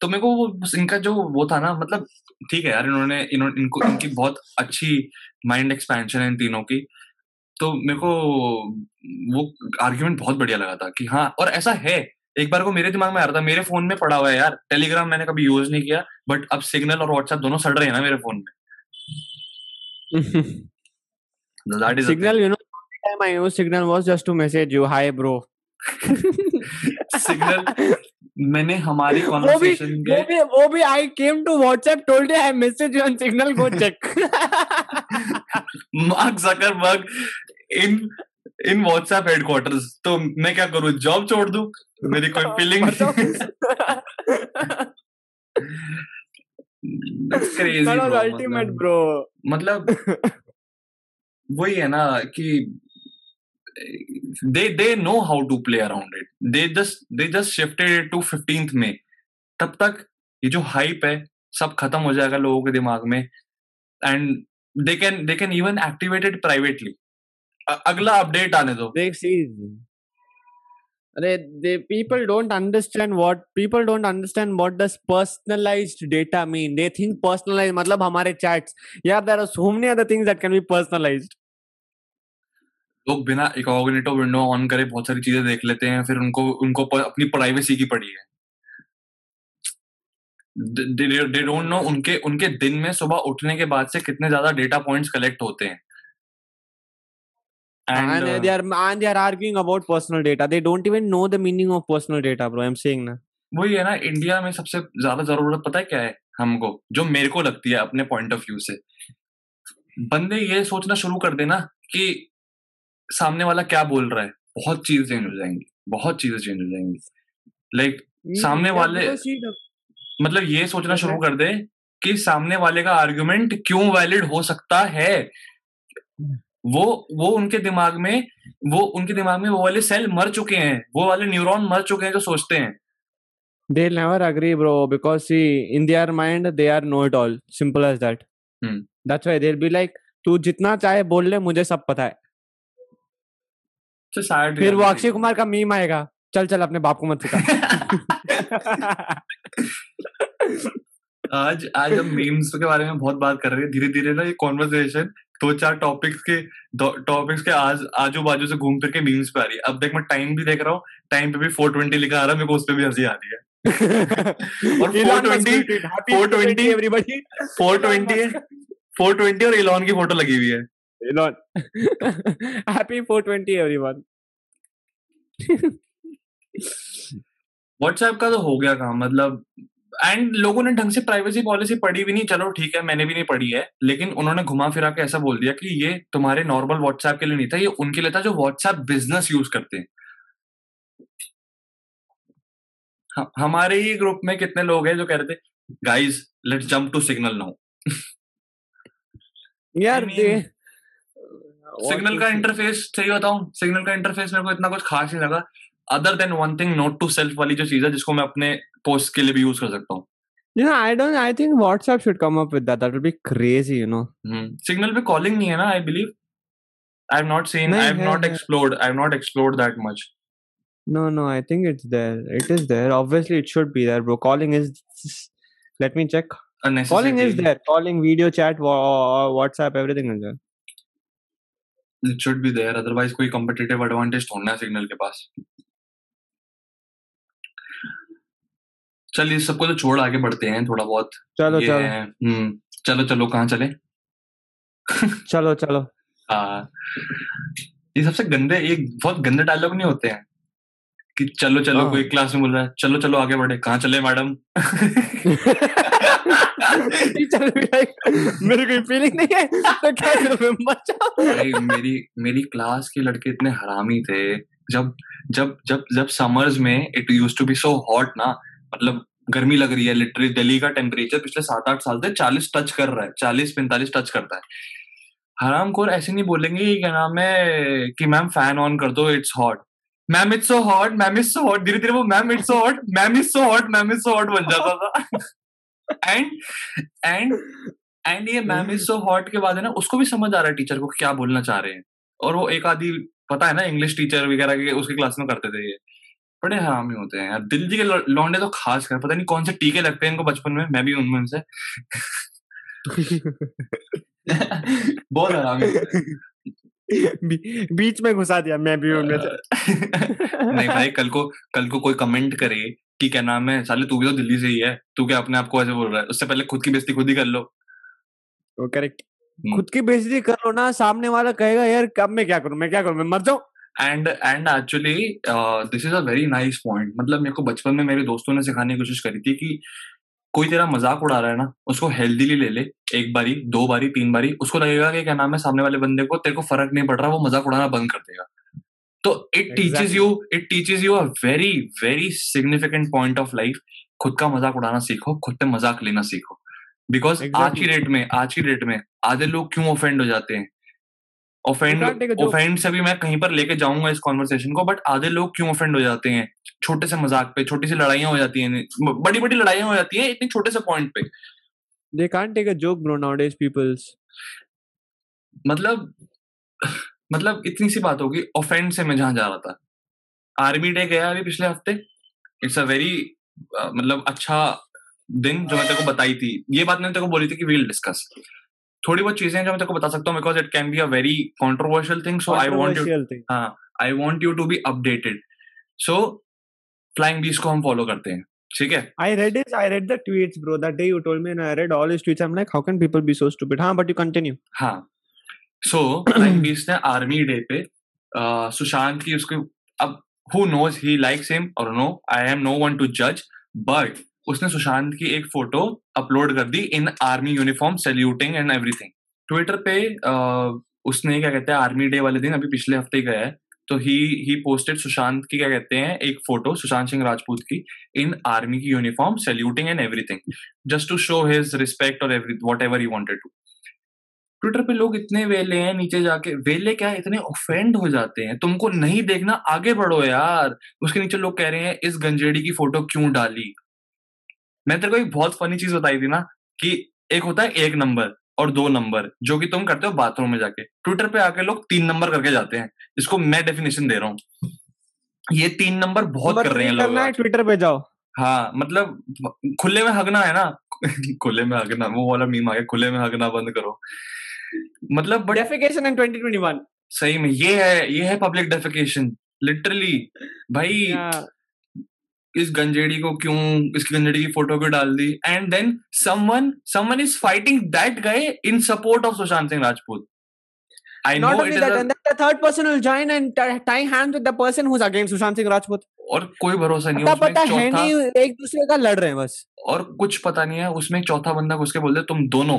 तो मेरे को वो इनका जो वो था ना मतलब ठीक है यार इन्होंने इन्होंने इनको इनकी बहुत अच्छी माइंड एक्सपेंशन है इन तीनों की। तो मेरे को वो आर्ग्यूमेंट बहुत बढ़िया लगा था कि हाँ और ऐसा है एक बार को मेरे दिमाग में आ रहा था मेरे फ़ोन में पड़ा हुआ है यार टेलीग्राम मैंने कभी यूज़ नहीं किया बट अब सिग्नल और व्हाट्सएप दोनों सड़ रहे हैं ना मेरे फ़ोन में। [laughs] That is signal, you know, every time I use signal was just to message you, hi bro. Signal मैंने हमारी भी वो भी वो भी I came to WhatsApp, told you I messaged you on signal, go check. Mark Zuckerberg in in WhatsApp headquarters तो मैं क्या करूँ जॉब छोड़ दूँ मेरी कोई फीलिंग क्रेजी. मतलब वही है ना कि they they know how to play around it they just they just shifted it to 15th में तब तक ये जो हाइप है सब खत्म हो जाएगा लोगों के दिमाग में and they can they can even activate it privately अगला अपडेट आने दो They. They, they people don't understand what people don't understand what does personalized data mean. They think personalized मतलब हमारे chats. Yeah, there are so many other things that can be personalized. लोग बिना इकोग्निटो window on करे बहुत सारी चीज़ें देख लेते हैं फिर उनको उनको प- अपनी प्राइवेसी की पड़ी है दे डोंट नो उनके उनके दिन में सुबह उठने के बाद से कितने ज़्यादा डेटा पॉइंट्स कलेक्ट होते हैं And, and uh, they are and they are arguing about personal data. They don't even know the meaning of personal data, bro. I'm saying ना. वही है ना इंडिया में सबसे ज़्यादा ज़रूरत पता है क्या है हमको जो मेरे को लगती है अपने पॉइंट ऑफ़ व्यू से बंदे ये सोचना शुरू कर देना कि सामने वाला क्या बोल रहा है बहुत चीज़ चेंज हो जाएँगी बहुत चीज़ें चेंज हो जाएँगी लाइक सामने वाले मतलब ये सोचना शुरू कर दे कि सामने वाले का आर्ग्यूमेंट क्यों वैलिड हो सकता है वो वो उनके दिमाग में वो उनके दिमाग में वो वाले सेल मर चुके हैं वो वाले न्यूरॉन मर चुके हैं जो सोचते हैं They'll never agree, bro, because see, in their mind, they are know it all. Simple as that. Hmm. That's why they'll be like, तू जितना चाहे बोल ले मुझे सब पता है Sad फिर वो अक्षय कुमार का मीम आएगा चल चल अपने बाप को मत सिखा। आज आज हम मीम्स के बारे में बहुत बात कर रहे हैं। धीरे धीरे ना ये कॉन्वर्सेशन दो चार टॉपिक्स के टॉपिक्स के आज आजू बाजू से घूम फिर के मीम्स पे आ रही है। अब देख मैं टाइम भी देख रहा हूँ टाइम पे भी 420 लिखा आ रहा है मेरे को उस पर भी हँसी आ रही है। [laughs] और Musk 420 tweeted, "Happy 420 everybody 420 420 और इलॉन की फ़ोटो लगी हुई है। Elon [laughs] happy 420 everyone. व्हाट्सएप का तो हो गया काम मतलब एंड लोगों ने ढंग से प्राइवेसी पॉलिसी पढ़ी भी नहीं। चलो ठीक है मैंने भी नहीं पढ़ी है लेकिन उन्होंने घुमा फिरा के ऐसा बोल दिया कि ये तुम्हारे नॉर्मल व्हाट्सएप के लिए नहीं था ये उनके लिए था जो व्हाट्सएप बिज़नेस यूज़ करते हैं। हमारे ही ग्रुप में कितने लोग हैं जो कह रहे थे guys let's jump to signal now यार I mean, सिग्नल का इंटरफेस सही बताऊँ सिग्नल का इंटरफेस मेरे को इतना कुछ खास नहीं लगा other than one thing note to self वाली जो चीज़ है जिसको मैं अपने पोस्ट के लिए भी यूज़ कर सकता हूँ you know i don't i think whatsapp should come up with that that would be crazy you know signal पे कॉलिंग नहीं है ना I have not seen. नहीं, I have है, not है। explored. I have not explored that much. No, no, I think it's there. It is there. Obviously, it should be there, bro. Calling is. Let me check. Calling is there. Calling, video chat, wa- WhatsApp, everything is there. It should be there. Otherwise, कोई competitive advantage ढूंढना है signal के पास. चल इस सबको तो छोड़ आगे बढ़ते हैं थोड़ा बहुत। चलो चलो। हम्म चलो चलो कहाँ चले? चलो चलो। हाँ। ये सबसे गंदे एक बहुत गंदे डायलॉग नहीं होते हैं? कि चलो चलो हाँ। कोई क्लास में बोल रहा है। चलो चलो आगे बढ़े। कहाँ चले मैडम [laughs] [laughs] टीचर मेरे कोई फीलिंग नहीं है तो क्या करूँ, मैं मर मेरी क्लास के लड़के इतने हरामी थे। जब जब जब जब समर्स में it used to be so hot ना मतलब गर्मी लग रही है लिटरली दिल्ली का टेम्परेचर पिछले सात आठ साल से चालीस टच कर रहा है, चालीस, पैंतालीस टच करता है। हराम खोर ऐसे नहीं बोलेंगे क्या नाम है, कि मैम फ़ैन ऑन कर दो it's hot ma'am it's so hot ma'am is so hot धीरे धीरे वो ma'am it's so hot ma'am is so hot ma'am is so hot बन जाता था। एंड एंड एंड ये मैम इज़ सो हॉट के बाद है ना उसको भी समझ आ रहा है टीचर को क्या बोलना चाह रहे हैं। और वो एक आधी पता है ना इंग्लिश टीचर वगैरह के उसके क्लास में करते थे ये। बड़े हरामी होते हैं यार। दिल्ली के लौंडे तो खास कर पता नहीं कौन से टीके लगते हैं इनको बचपन में मैं भी उनमें से [laughs] बहुत हरामी बी- बीच में घुसा दिया मैं भी उनमें से। [laughs] नहीं भाई कल को कल को कोई कमेंट करे कि क्या नाम है साले तू भी तो दिल्ली से ही है तू क्या अपने आप को ऐसे बोल रहा है? उससे पहले खुद की बेइज्जती खुद ही कर लो। वो करेक्ट हम्म। खुद की बेइज्जती कर लो ना सामने वाला कहेगा यार कब मैं क्या करूँ मैं क्या करूँ मैं मर जाऊँ? And and actually this is a very nice point मतलब मेरे को बचपन में मेरे दोस्तों ने सिखाने की कोशिश करी थी कि कोई तेरा मज़ाक उड़ा रहा है ना उसको हेल्दीली ले ले एक बारी दो बारी तीन बारी उसको लगेगा कि क्या नाम है सामने वाले बंदे को तेरे को फ़र्क नहीं पड़ रहा वो मज़ाक उड़ाना बंद कर देगा। तो it teaches you it teaches you a very very significant point of life खुद का मज़ाक उड़ाना सीखो खुद पे मज़ाक लेना सीखो बिकॉज़ exactly. आज की. डेट में आज की डेट में आधे लोग क्यों ऑफेंड हो जाते हैं ऑफेंड. ऑफेंड से भी मैं कहीं पर लेके जाऊँगा इस कॉन्वर्सेशन को बट आधे लोग क्यों ऑफेंड हो जाते हैं छोटे से मज़ाक पे छोटी सी लड़ाइयाँ हो जाती हैं बड़ी बड़ी लड़ाइयाँ हो जाती हैं इतने छोटे से पॉइंट पे they can't take a joke bro nowadays people's मतलब मतलब इतनी सी बात होगी ऑफेंड से मैं जहाँ जा रहा था आर्मी डे गया अभी पिछले हफ़्ते इट्स अ वेरी मतलब अच्छा दिन जो मैं तेरे को बताई थी ये बात मैंने तेरे को बोली थी कि वील डिस्कस थोड़ी बहुत चीज़ें जो मैं तेरे को बता सकता हूँ because it can be a very controversial thing so I want you हाँ I want you to be updated so Flying Beast को हम फॉलो करते हैं ठीक है I read it. I read the tweets, bro. That day you told me, and I read all his tweets. I'm like, how can people be so stupid? Huh? But you continue. हाँ सो बीस ने army day पे सुशांत की उसके अब who knows he likes him और no I am no one to जज but उसने सुशांत की एक फ़ोटो अपलोड कर दी in army uniform saluting and everything Twitter पे अह, उसने क्या कहते हैं आर्मी डे वाले दिन अभी पिछले हफ़्ते गया है तो ही ही पोस्टेड सुशांत की क्या कहते हैं एक फ़ोटो सुशांत सिंह राजपूत की इन आर्मी की uniform saluting and everything just to show his respect और every whatever he wanted to Twitter पे लोग इतने वेले हैं नीचे जाके वेले क्या है, इतने ऑफेंड हो जाते हैं। तुमको नहीं देखना आगे बढ़ो यार। उसके नीचे लोग कह रहे हैं इस गंजेड़ी की फ़ोटो क्यों डाली? मैं तेरे को एक बहुत फनी चीज़ बताई थी ना कि एक होता है एक नंबर और दो नंबर जो कि तुम करते हो बाथरूम में जाके। ट्विटर पे आके लोग तीन नंबर करके जाते हैं। इसको मैं डेफिनेशन दे रहा हूँ। ये तीन नंबर बहुत कर रहे हैं लोग। ट्विटर पे जाओ। हाँ मतलब खुले में हगना है ना? [laughs] खुले में हगना वो वाला मीम आ गया खुले में हगना बंद करो। मतलब Defecation in 2021. सही में ये है ये है पब्लिक डेफिकेशन लिटरली भाई Yeah. इस गंजेड़ी को क्यों इसकी गंजेड़ी की फ़ोटो क्यों डाल दी and then someone someone is fighting that guy in support of Sushant Singh Rajput I Not no only it that, and then the third person will join and t- tie hands with the person who's against Sushant Singh Rajput. और कोई भरोसा नहीं पता पता है नहीं एक दूसरे का लड़ रहे हैं बस और कुछ पता नहीं है उसमें एक चौथा बंदा घुस के बोल दे तुम दोनों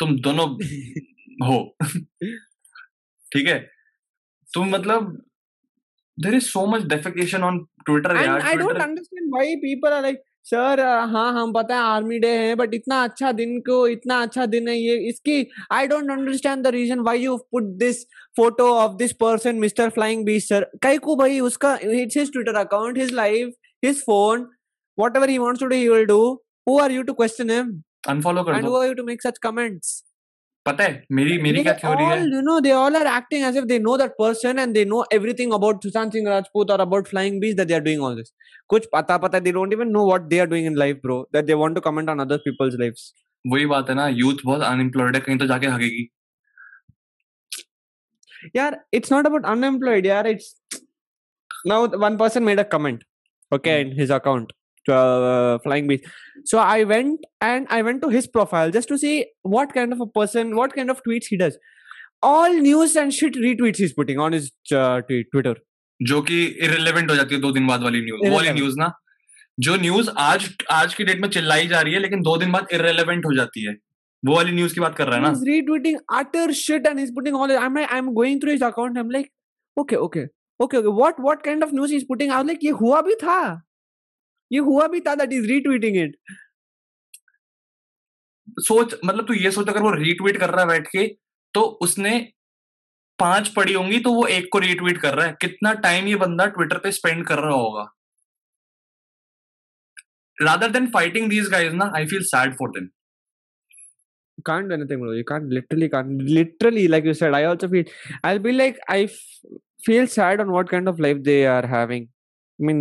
तुम दोनों [laughs] हो। ठीक है? तुम मतलब there is so much defecation on Twitter don't Twitter understand why people are like sir हाँ हम पता है आर्मी डे है बट इतना अच्छा दिन को इतना अच्छा दिन है ये इसकी I don't understand the reason why you put this photo of this person Mister Flying Beast sir कई को भाई उसका it's his Twitter account his life his phone whatever he wants to do he will do. Who are you to question him? Unfollow कर दो। And who you to make such comments पता है मेरी मेरी क्या थ्योरी है? You know they all are acting as if they know that person and they know everything about Sushant Singh Rajput और about Flying Beast that they are doing all this कुछ पता पता they don't even know what they are doing in life bro that they want to comment on other people's lives वही बात है ना youth बहुत unemployed है कहीं तो जाके हगेगी। यार इट्स नॉट अबाउट अनएम्प्लॉयड यार it's now one person made a comment okay in his account uh, Flying Beast. So I went and I went to his profile just to see what kind of a person, what kind of tweets he does. All news and shit retweets he's putting on his uh, Twitter. जो कि irrelevant हो जाती है दो दिन बाद वाली news वो वाली. न्यूज़ ना जो न्यूज़ आज आज की डेट में चिल्लाई जा रही है लेकिन दो दिन बाद इरेलीवेंट हो जाती है वो वाली न्यूज़ की बात कर रहा है ना He's retweeting utter shit and he's putting all. I'm like, I'm going through his account. I'm like, okay, okay, okay, okay. What what kind of news he's putting? I was like, ये हुआ भी था. ये हुआ भी था that he's retweeting it. सोच मतलब तू ये सोच अगर वो रीट्वीट कर रहा है बैठ के तो उसने पाँच पढ़ी होंगी तो वो एक को रीट्वीट कर रहा है कितना टाइम ये बंदा ट्विटर पे स्पेंड कर रहा होगा rather than fighting these guys ना I feel sad for them can't do anything, bro. You can't literally can't literally like you said. I also feel I'll be like I f- feel sad on what kind of life they are having. I mean,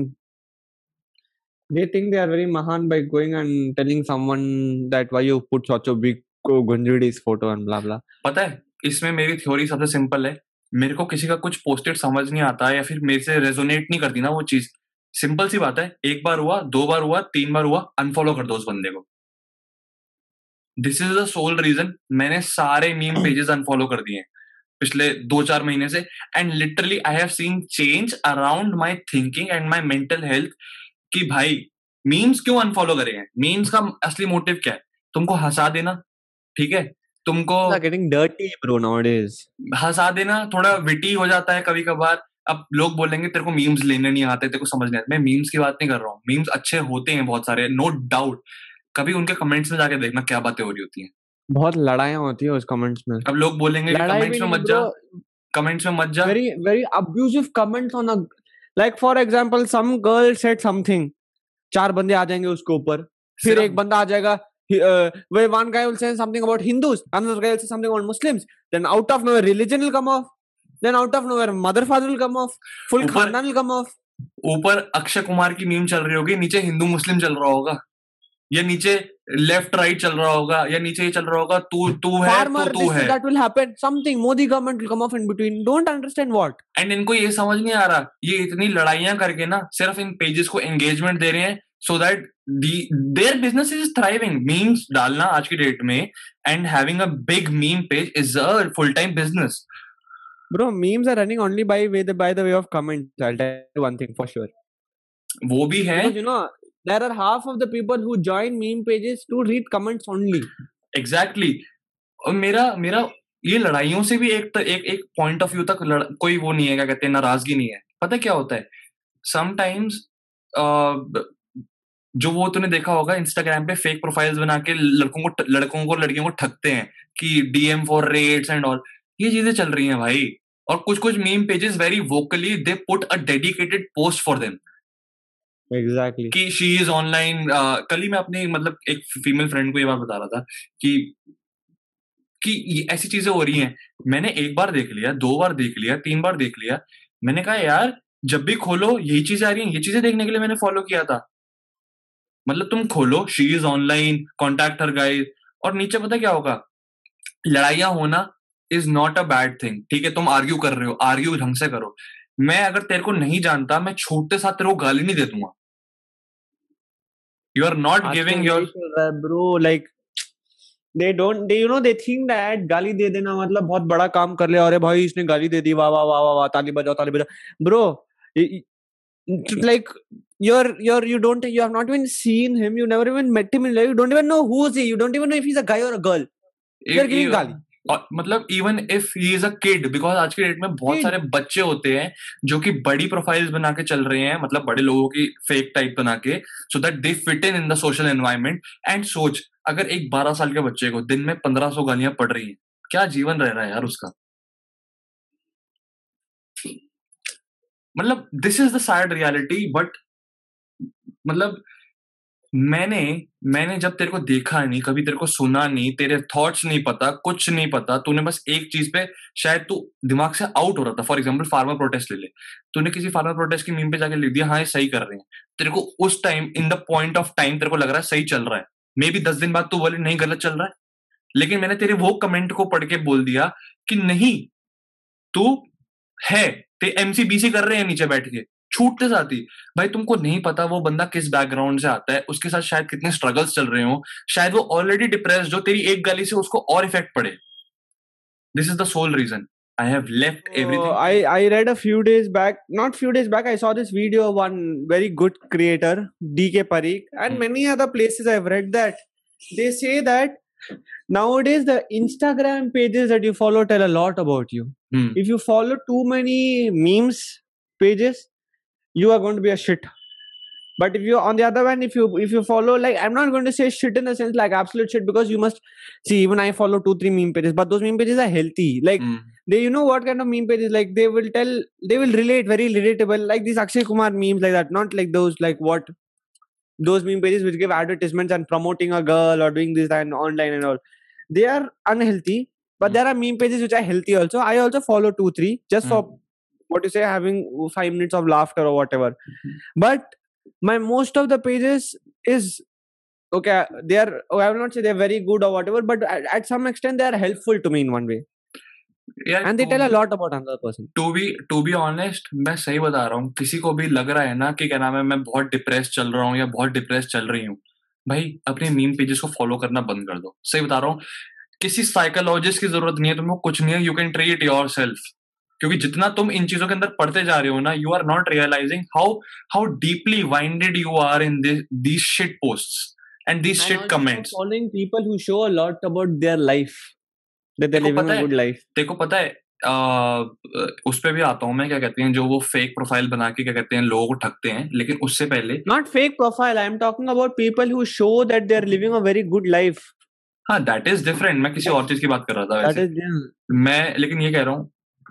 they think they are very mahan by going and telling someone that why you put such a big uh, Gunjadi's photo and blah blah. पता है इसमें मेरी theory सबसे simple है। मेरे को किसी का कुछ पोस्टेड समझ नहीं आता या फिर मेरे से रेजोनेट नहीं करती ना वो चीज़। सिंपल सी बात है एक बार हुआ दो बार हुआ तीन बार हुआ अनफॉलो कर दो उस बंदे को। This is the sole reason मैंने सारे मीम पेजेस अनफॉलो कर दिए पिछले दो चार महीने से। And literally I have seen change around my thinking and my mental health कि भाई मीम्स क्यों अनफॉलो करे हैं? मीम्स का असली मोटिव क्या है? तुमको हंसा देना ठीक है? तुमको are getting dirty, हंसा देना थोड़ा विटी हो जाता है कभी कभार अब लोग बोलेंगे तेरे को मीम्स लेने नहीं आते तेरे को समझ नहीं आता। मैं मीम्स की बात नहीं कर रहा हूँ। मीम्स अच्छे होते हैं बहुत सारे नो डाउट कभी उनके कमेंट्स में जाके देखना क्या बातें हो रही होती हैं। बहुत लड़ाइयाँ होती है उस कमेंट्स में। अब लोग बोलेंगे कमेंट्स में मत जा कमेंट्स में मत जा। Very very abusive comments on like for example some girl said something चार बंदे आ जाएँगे उसके ऊपर। फिर एक बंदा आ जाएगा way one guy say something about Hindus another guy say something about Muslims then out of nowhere religion will come off then out of nowhere mother father will come off full खानदान will come off ऊपर अक्षय कुमार की meme चल रही होगी नीचे हिंदू मुस्लिम चल रहा होगा। या नीचे लेफ़्ट राइट चल रहा होगा या नीचे ये चल रहा होगा तू तू है तू तू है। That will happen something Modi government will come off in between don't understand what and इनको ये समझ नहीं आ रहा ये इतनी लड़ाइयाँ करके ना सिर्फ़ इन पेजेस को एंगेजमेंट दे रहे हैं so that their business is thriving memes डालना आज की डेट में and having a big meme page is a full time business bro memes are running only by way by the way of comment I will tell one thing for sure वो भी है। You know there are half of the people who join meme pages to read comments only. Exactly और मेरा मेरा ये लड़ाइयों से भी एक एक एक पॉइंट ऑफ़ व्यू तक लड़, कोई वो नहीं है क्या कहते हैं नाराज़गी नहीं है। पता क्या होता है? समटाइम्स जो वो तूने देखा होगा इंस्टाग्राम पे फेक प्रोफाइल्स बना के लड़कों को लड़कों को लड़कियों को ठगते हैं कि DM for rates and all ये चीज़ें चल रही हैं भाई। और कुछ कुछ meme pages very vocally they put a dedicated post for them Exactly. कि शी इज़ ऑनलाइन कल ही मैं अपने मतलब एक फीमेल फ्रेंड को ये बात बता रहा था कि कि ऐसी चीज़ें हो रही हैं। मैंने एक बार देख लिया, दो बार देख लिया, तीन बार देख लिया। मैंने कहा, यार, जब भी खोलो, यही चीज़ें आ रही हैं। ये चीज़ें देखने के लिए मैंने फॉलो किया था। मतलब तुम खोलो she is online contact her guide और नीचे पता क्या होगा? लड़ाइयाँ होना is not a bad thing ठीक है, तुम आर्ग्यू कर रहे हो आर्ग्यू ढंग से करो। मैं अगर तेरे को नहीं जानता, मैं छोटे साथ तेरे को गाली नहीं दे दूँगा। You are not giving your bro like they don't they you know they think that गाली दे देना मतलब बहुत बड़ा काम कर लिया अरे भाई इसने गाली दे दी वाह वाह वाह वाह वाह ताली बजाओ ताली बजाओ bro like you're you're you don't you have not even seen him you never even met him in life you don't even know who is he you don't even know if he's a guy or a girl you're giving गाली और मतलब even if he is a kid because आज के date में बहुत Kid. सारे बच्चे होते हैं जो कि बड़ी प्रोफाइल्स बना के चल रहे हैं मतलब बड़े लोगों की फेक टाइप बना के so that they fit in in the social environment and सोच अगर एक 12 साल के बच्चे को दिन में 1500 गालियाँ पड़ रही हैं क्या जीवन रह रहा है यार उसका मतलब this is the sad reality but मतलब मैंने मैंने जब तेरे को देखा नहीं, कभी तेरे को सुना नहीं, तेरे थॉट्स नहीं पता, कुछ नहीं पता, तूने बस एक चीज़ पे शायद तू दिमाग से आउट हो रहा था। फॉर एग्ज़ाम्पल फार्मर प्रोटेस्ट ले ले। तूने किसी फार्मर प्रोटेस्ट की मीम पे जाके लिख दिया हाँ ये सही कर रहे हैं। तेरे को उस time in the point of time तेरे को लग रहा है सही चल रहा है। मे बी दस दिन बाद तू बोले, नहीं, गलत चल रहा है। लेकिन मैंने तेरे वो कमेंट को पढ़ के बोल दिया कि नहीं, तू है एमसीबीसी कर रहे हैं नीचे बैठ के। छूटते जाती भाई तुमको नहीं पता वो बंदा किस बैकग्राउंड से आता है उसके साथ शायद कितने स्ट्रगल्स चल रहे हो शायद वो ऑलरेडी डिप्रेस जो तेरी एक गाली से उसको और इफ़ेक्ट पड़े this is the sole reason I have left everything. Uh, I I read a few days back, not few days back. I saw this video of one very good creator, DK Parikh, and Hmm. many other places I've read that they say that nowadays the Instagram pages that you follow tell a lot about you. Hmm. If you follow too many memes pages, you are going to be a shit. But if you on the other hand, if you if you follow like I'm not going to say shit in the sense like absolute shit because you must see even I follow two three meme pages, but those meme pages are healthy. Like Hmm. they you know what kind of meme pages like they will tell they will relate very relatable like these Akshay Kumar memes like that, not like those like what those meme pages which give advertisements and promoting a girl or doing this and online and all. They are unhealthy, but Mm. there are meme pages which are healthy also. I also follow two three just for what you say having five minutes of laughter or whatever. But my most of the pages is okay. They are oh, I will not say they're very good or whatever, but at, at some extent they are helpful to me in one way, यार and they tell a lot about another person. To be to be honest मैं सही बता रहा हूँ किसी को भी लग रहा है ना कि क्या नाम है मैं बहुत डिप्रेस चल रहा हूँ या बहुत डिप्रेस चल रही हूँ भाई अपने मीम पेजेस को फॉलो करना बंद कर दो सही बता रहा हूँ किसी साइकोलॉजिस्ट की ज़रूरत नहीं है तुमको कुछ नहीं है you can treat yourself क्योंकि जितना तुम इन चीज़ों के अंदर पढ़ते जा रहे हो ना you are not realising how how deeply wounded you are in these shit post and these shit comments following people who show a lot about their life that they're देखो living पता a है देखो पता है आ, उस पे भी आता हूँ मैं क्या कहते हैं जो वो फेक प्रोफ़ाइल बना के क्या कहते हैं लोगों को ठगते हैं लेकिन उससे पहले Not fake profile. I'm talking about people who show that they're living a very good life. हाँ दैट इज़ डिफरेंट मैं किसी और चीज़ की बात कर रहा था That वैसे is yeah. मैं लेकिन ये कह रहा हूँ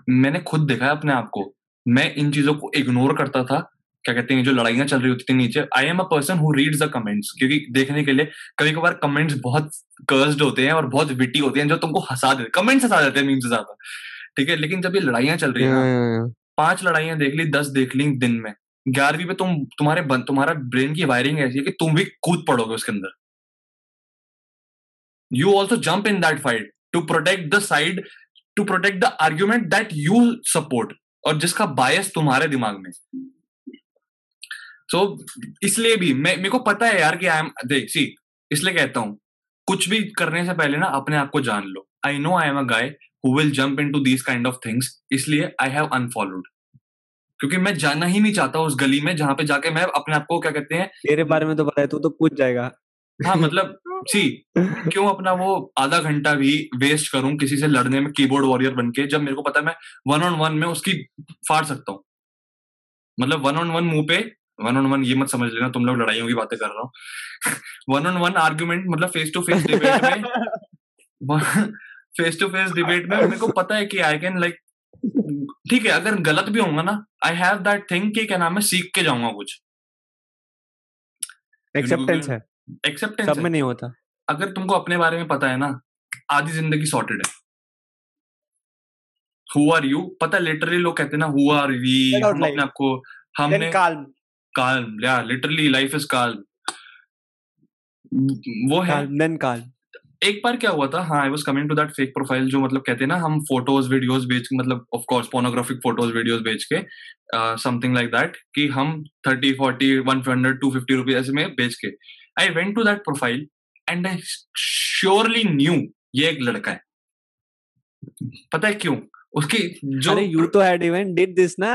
मैंने खुद देखा है अपने आप को। मैं इन चीज़ों को इग्नोर करता था। क्या कहते हैं जो लड़ाइयाँ चल रही होती थी नीचे। I am a person who reads the comments क्योंकि देखने के लिए कभी कभार कमेंट्स बहुत कर्स्ड होते हैं और बहुत विटी होते हैं जो तुमको हंसा देते कमेंट्स हंसा देते हैं मीम से ज़्यादा। ठीक है लेकिन जब ये लड़ाइयाँ चल रही है yeah. पाँच लड़ाइयाँ देख ली दस देख ली दिन में। ग्यारहवीं पे तुम तुम्हारे बन, तुम्हारा ब्रेन की वायरिंग ऐसी है कि तुम भी कूद पड़ोगे उसके अंदर। You also jump in that fight to protect the side to protect the argument that you support और जिसका बायस तुम्हारे दिमाग में। सो so, इसलिए भी मैं मेरे को पता है यार कि आई एम देख सी इसलिए कहता हूँ कुछ भी करने से पहले ना अपने आप को जान लो। I know I am a guy who will jump into these kind of things इसलिए आई हैव अनफॉलोड क्योंकि मैं जाना ही नहीं चाहता उस गली में जहाँ पे जाके मैं अपने आप को क्या कहते हैं? तेरे बारे में तो पता है तू तो पूछ जाएगा। हाँ मतलब सी क्यों अपना वो आधा घंटा भी वेस्ट करूँ किसी से लड़ने में कीबोर्ड वॉरियर बन के जब मेरे को पता है मैं वन ऑन वन में उसकी फाड़ सकता हूँ। मतलब वन ऑन वन मुँह पे वन ऑन वन ये मत समझ लेना तुम लोग लड़ाइयों की बातें कर रहा हूँ। वन ऑन वन आर्ग्यूमेंट मतलब फेस टू फेस डिबेट में फेस टू फेस डिबेट में मेरे को पता है कि आई कैन लाइक ठीक है अगर गलत भी होगा ना आई हैव दैट थिंग कि क्या नाम है सीख के जाऊँगा कुछ। एक्सेप्टेंस है। एक्सेप्टेंस सब में नहीं होता अगर तुमको अपने बारे में पता है ना आधी ज़िंदगी सॉर्टेड है हु आर यू पता लिटरली लोग कहते हैं ना हु आर वी हम life. अपने आप को हमने calm. काल्म या लिटरली लाइफ इज़ काल्म वो है Calm. Then calm. एक बार क्या हुआ था हाँ I was coming to that fake profile जो मतलब कहते हैं ना हम फ़ोटोज़ वीडियोस बेच के मतलब of course pornographic photos videos बेच के समथिंग लाइक दैट कि हम 30 40 100 250 रुपीस ऐसे में बेच के I went to that profile and I surely knew ये एक लड़का है। पता है क्यों? उसकी जो you तो had even did this ना।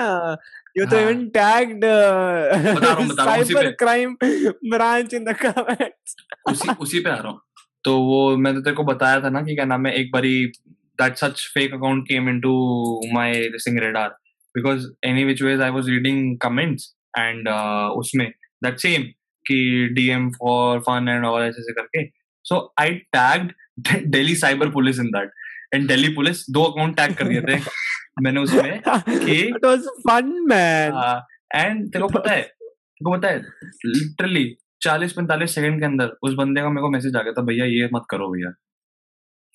You तो even tagged बता रहा हूँ, बता रहा हूँ, उसी पे। crime branch in the comments. उसी पे आ रहा हूँ। तो वो मैंने तेरे को बताया था ना कि क्या नाम है एक बारी that such fake account came into my listening radar because any which ways I was reading comments and उसमें दैट सेम कि DM for fun and all ऐसे करके। So I tagged Delhi cyber police in that and Delhi police दो account tag कर दिए थे। मैंने उसमें कि- [laughs] it was fun man. And तेरे को पता है तेरे को पता है लिटरली चालीस पैंतालीस सेकंड के अंदर उस बंदे का मेरे को मैसेज आ गया था भैया ये मत करो भैया।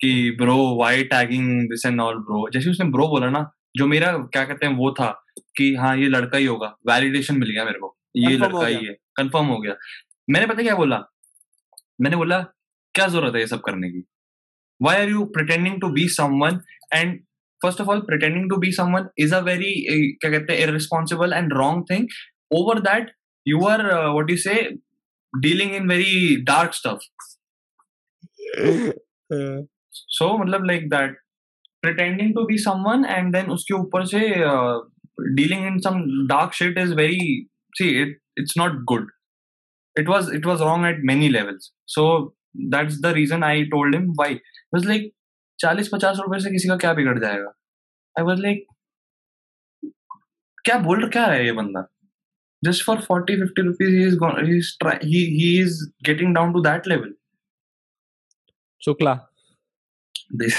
कि bro why tagging this and all bro जैसे उसने ब्रो बोला ना जो मेरा क्या कहते हैं वो था कि हाँ ये लड़का ही होगा। वैलिडेशन मिल गया मेरे को। ये लड़का ही है। कंफर्म हो गया। मैंने पता क्या बोला? मैंने बोला क्या ज़रूरत है ये सब करने की? Why are you pretending to be someone and first of all pretending to be someone is a very क्या कहते हैं irresponsible and wrong thing over that you are what you say dealing in very dark stuff so मतलब like that pretending to be someone and then उसके ऊपर से dealing in some dark shit is very see it it's not good it was it was wrong at many levels so that's the reason i told him why it was like चालीस पचास रुपए से किसी का क्या बिगड़ जाएगा I was like क्या बोल क्या रहा है ये बंदा just for forty fifty rupees he is he is he he is getting down to that level Shukla. this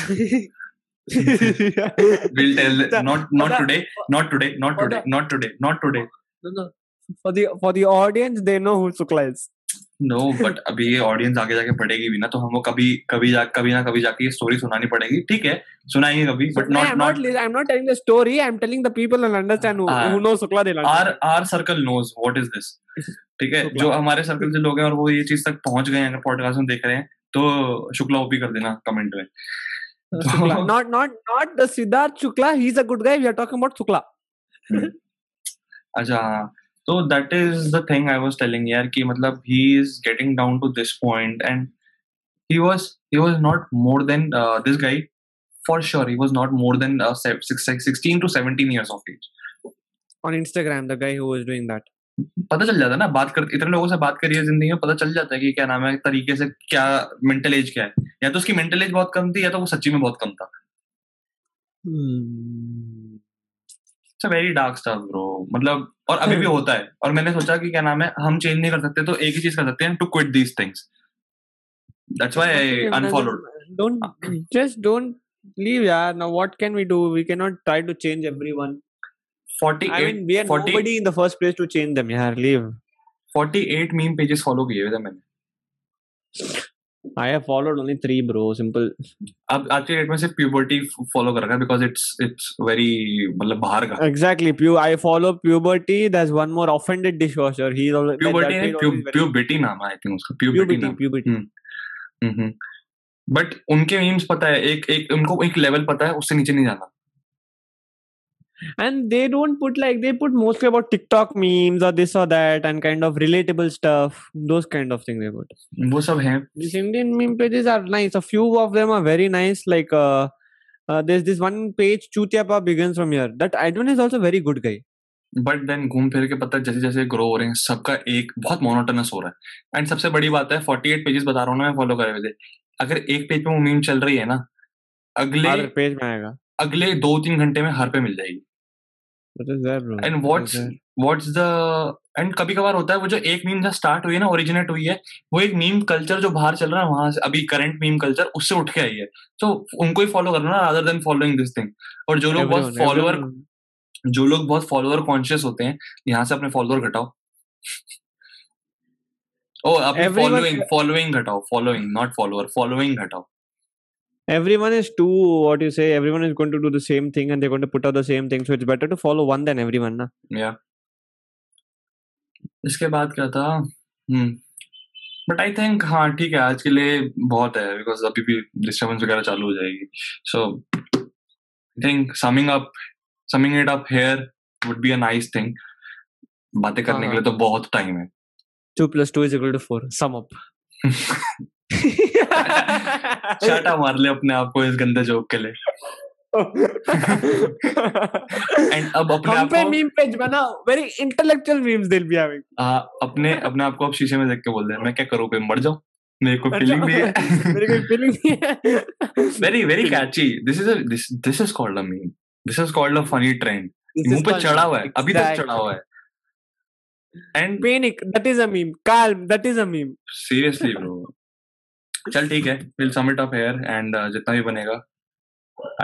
will tell The- not not the- today not today not for today the- not today not today No, no. For the for the audience, they know who Shukla is. No but अभी ये audience आगे जाके पढ़ेगी भी ना तो हमको कभी कभी जा कभी ना कभी जाके ये स्टोरी सुनानी पड़ेगी ठीक है सुनाएँगे कभी but not I'm not. Not I'm not telling the story. I'm telling the people who understand who, Ah. who know Shukla. They'll are. Our circle knows what is this ठीक है शुक्ला। जो हमारे सर्कल से लोग हैं और वो ये चीज़ तक पहुँच गए हैं पॉडकास्ट में देख रहे हैं तो शुक्ला ओपी कर देना कमेंट में Uh, Shukla. Not not not the Siddharth Shukla. He's a good guy. We are talking about Shukla. तो that is the thing I was telling यार कि मतलब he is getting down to this point and he was he was not more than this guy for sure he was not more than 16 to 17 years of age On Instagram, the guy who was doing that. पता चल जाता है ना बात कर इतने लोगों से बात करिए ज़िंदगी में पता चल जाता है कि क्या नाम है तरीके से क्या मेंटल एज क्या है या तो उसकी मेंटल एज बहुत कम थी या तो वो सच्ची में बहुत कम था. It's a very dark stuff bro मतलब और अभी भी हम्म। होता है। और मैंने सोचा कि क्या नाम है हम चेंज नहीं कर सकते तो एक ही चीज़ कर सकते हैं to quit these things that's why I unfollowed don't just don't leave यार now what can we do we can not try to change everyone 48 I mean we are 40, nobody in the first place to change them yaar 48 meme pages follow किए हुए थे मैंने। I have followed only three, bro. Simple. अब आज के date में से puberty follow कर रखा है because it's it's very मतलब बाहर का Exactly. Pu- I follow puberty. There's one more offended dishwasher. He always that- है always नाम है आई उसका puberty. नाम Puberty. हम्म बट उनके मीम्स पता है एक एक उनको एक लेवल पता है उससे नीचे नहीं जाना And they don't put like they put mostly about TikTok memes or this or that and kind of relatable stuff. Those kind of things they put. वो सब है These Indian meme pages are nice. A few of them are very nice. Like uh, uh there's this one page Chutiapa begins from here. That Edwin is also very good guy. But then घूम फिर के पता जैसे जैसे grow हो रहे हैं सबका एक बहुत मोनोटनस हो रहा है एंड सबसे बड़ी बात है 48 पेजेस बता रहा हूँ ना मैं फॉलो करे हुए थे अगर एक पेज पे वो मीम चल रही है ना अगले पेज में आएगा. अगले दो तीन घंटे में हर पे मिल जाएगी That is there, bro. And what's what's the end कभी कभार होता है वो जो एक मीम जब स्टार्ट हुई है ना ओरिजिनेट हुई है वो एक मीम कल्चर जो बाहर चल रहा है वहाँ से अभी करंट मीम कल्चर उससे उठ के आई है। तो उनको ही फॉलो करना ना rather than following this thing और जो लोग बहुत फॉलोअर जो लोग बहुत फॉलोअर कॉन्शियस होते हैं यहाँ से अपने फॉलोअर घटाओ। ओ अपनी फॉलोइंग फॉलोइंग घटाओ फॉलोइंग नॉट फॉलोअर फॉलोइंग घटाओ। Everyone is too what you say. Everyone is going to do the same thing and they're going to put out the same thing. So it's better to follow one than everyone, na? या इसके बाद क्या था हम्म but I think हाँ ठीक है आज के लिए बहुत है बिकॉज अभी भी डिस्टर्बेंस वगैरह चालू हो जाएगी so I think summing up summing it up here would be a nice thing बातें करने के लिए तो बहुत टाइम है Two plus two is equal to four. Sum up. [laughs] शाटा मार ले अपने आप को इस गंदे जोक के लिए। एंड अब अपने आप पे मीम पेज बनाओ वेरी इंटेलेक्चुअल मीम्स दिल भी having हाँ, अपने अपने आप को अब शीशे में देख के बोल दे मैं क्या करूँ कोई मर जाऊँ? मेरे को फीलिंग नहीं है। [laughs] मेरे कोई फीलिंग नहीं है। This is a this this is called a meme. This is called a funny trend. This is मुँह पे चढ़ा हुआ है अभी तक चढ़ा हुआ है। And Panic, that is a meme. Calm, that is a meme. Seriously bro चल ठीक है will sum it up here and जितना भी बनेगा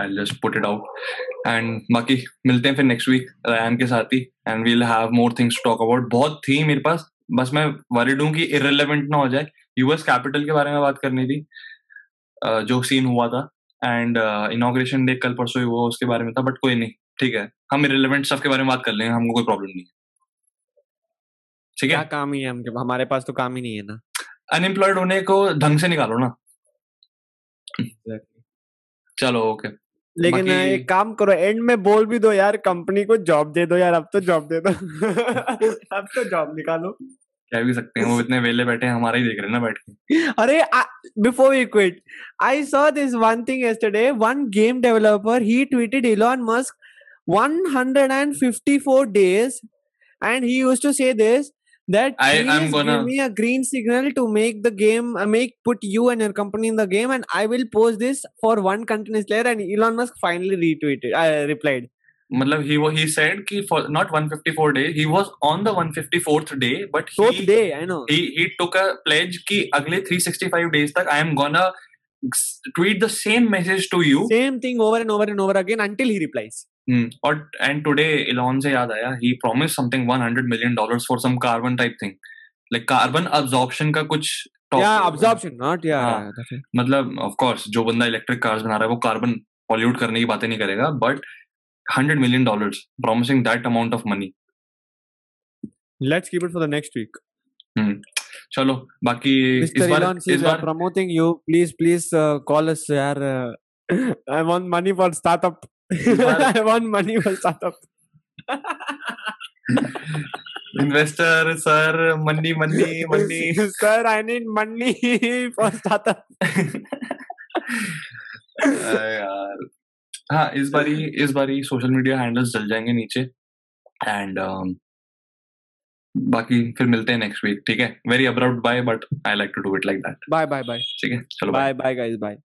I just put it out and बाकी मिलते हैं फिर नेक्स्ट वीक रैन के साथ ही and we'll have more things to talk about बहुत थी मेरे पास बस मैं वरिड हूँ कि इरेलीवेंट ना हो जाए. यूएस कैपिटल के बारे में बात करनी थी अ, जो सीन हुआ था. एंड इनॉग्रेशन डे कल परसों हुआ उसके बारे में था बट कोई नहीं. ठीक है हम इरेलीवेंट स्टफ़ के बारे में बात कर लेंगे हमको कोई प्रॉब्लम नहीं है. ठीक है? काम ही है हमारे पास तो काम ही नहीं है ना। अनएम्प्लॉयड होने को ढंग से निकालो ना। चलो ओके okay. लेकिन बाकी- एक काम करो एंड में बोल भी दो यार कंपनी को जॉब दे दो यार अब तो जॉब दे दो। [laughs] अब तो जॉब निकालो। कह भी सकते हैं वो इतने वेले बैठे हैं हमारा ही देख रहे हैं ना बैठ के। अरे before we quit I saw this one thing yesterday. One game developer he tweeted elon musk 154 days and he used to say this that I- please I'm gonna- give me a green signal to make the game uh, make put you and your company in the game and i will post this for one continuous layer and elon musk finally retweeted uh, replied मतलब he wa- he said कि for not 154 day he was on the 154th day but fourth he day i know he he took a pledge कि अगले 365 days तक I am gonna s- tweet the same message to you same thing over and over and over again until he replies Hmm. Hmm. और and today Elon से याद आया ही promise something 100 million dollars for some carbon type thing like carbon absorption का कुछ या not या मतलब of जो बंदा इलेक्ट्रिक कार्स बना रहा है वो कार्बन पॉल्यूट करने की बातें नहीं करेगा but 100 million dollar promising that amount of money let's keep it for the next week चलो बाकी Mr. इस Elon बार इस बार promoting you please please call us यार I want money for startup [laughs] want money for startup. Investor sir money money money Sir, I need money [laughs] for startup. यार हाँ इस बारी इस बारी सोशल मीडिया हैंडल्स जल जाएँगे नीचे एंड बाकी फिर मिलते हैं नेक्स्ट वीक ठीक है very abrupt bye but I like to do it like that bye bye bye. ठीक है चलो. Bye, bye, guys. Bye.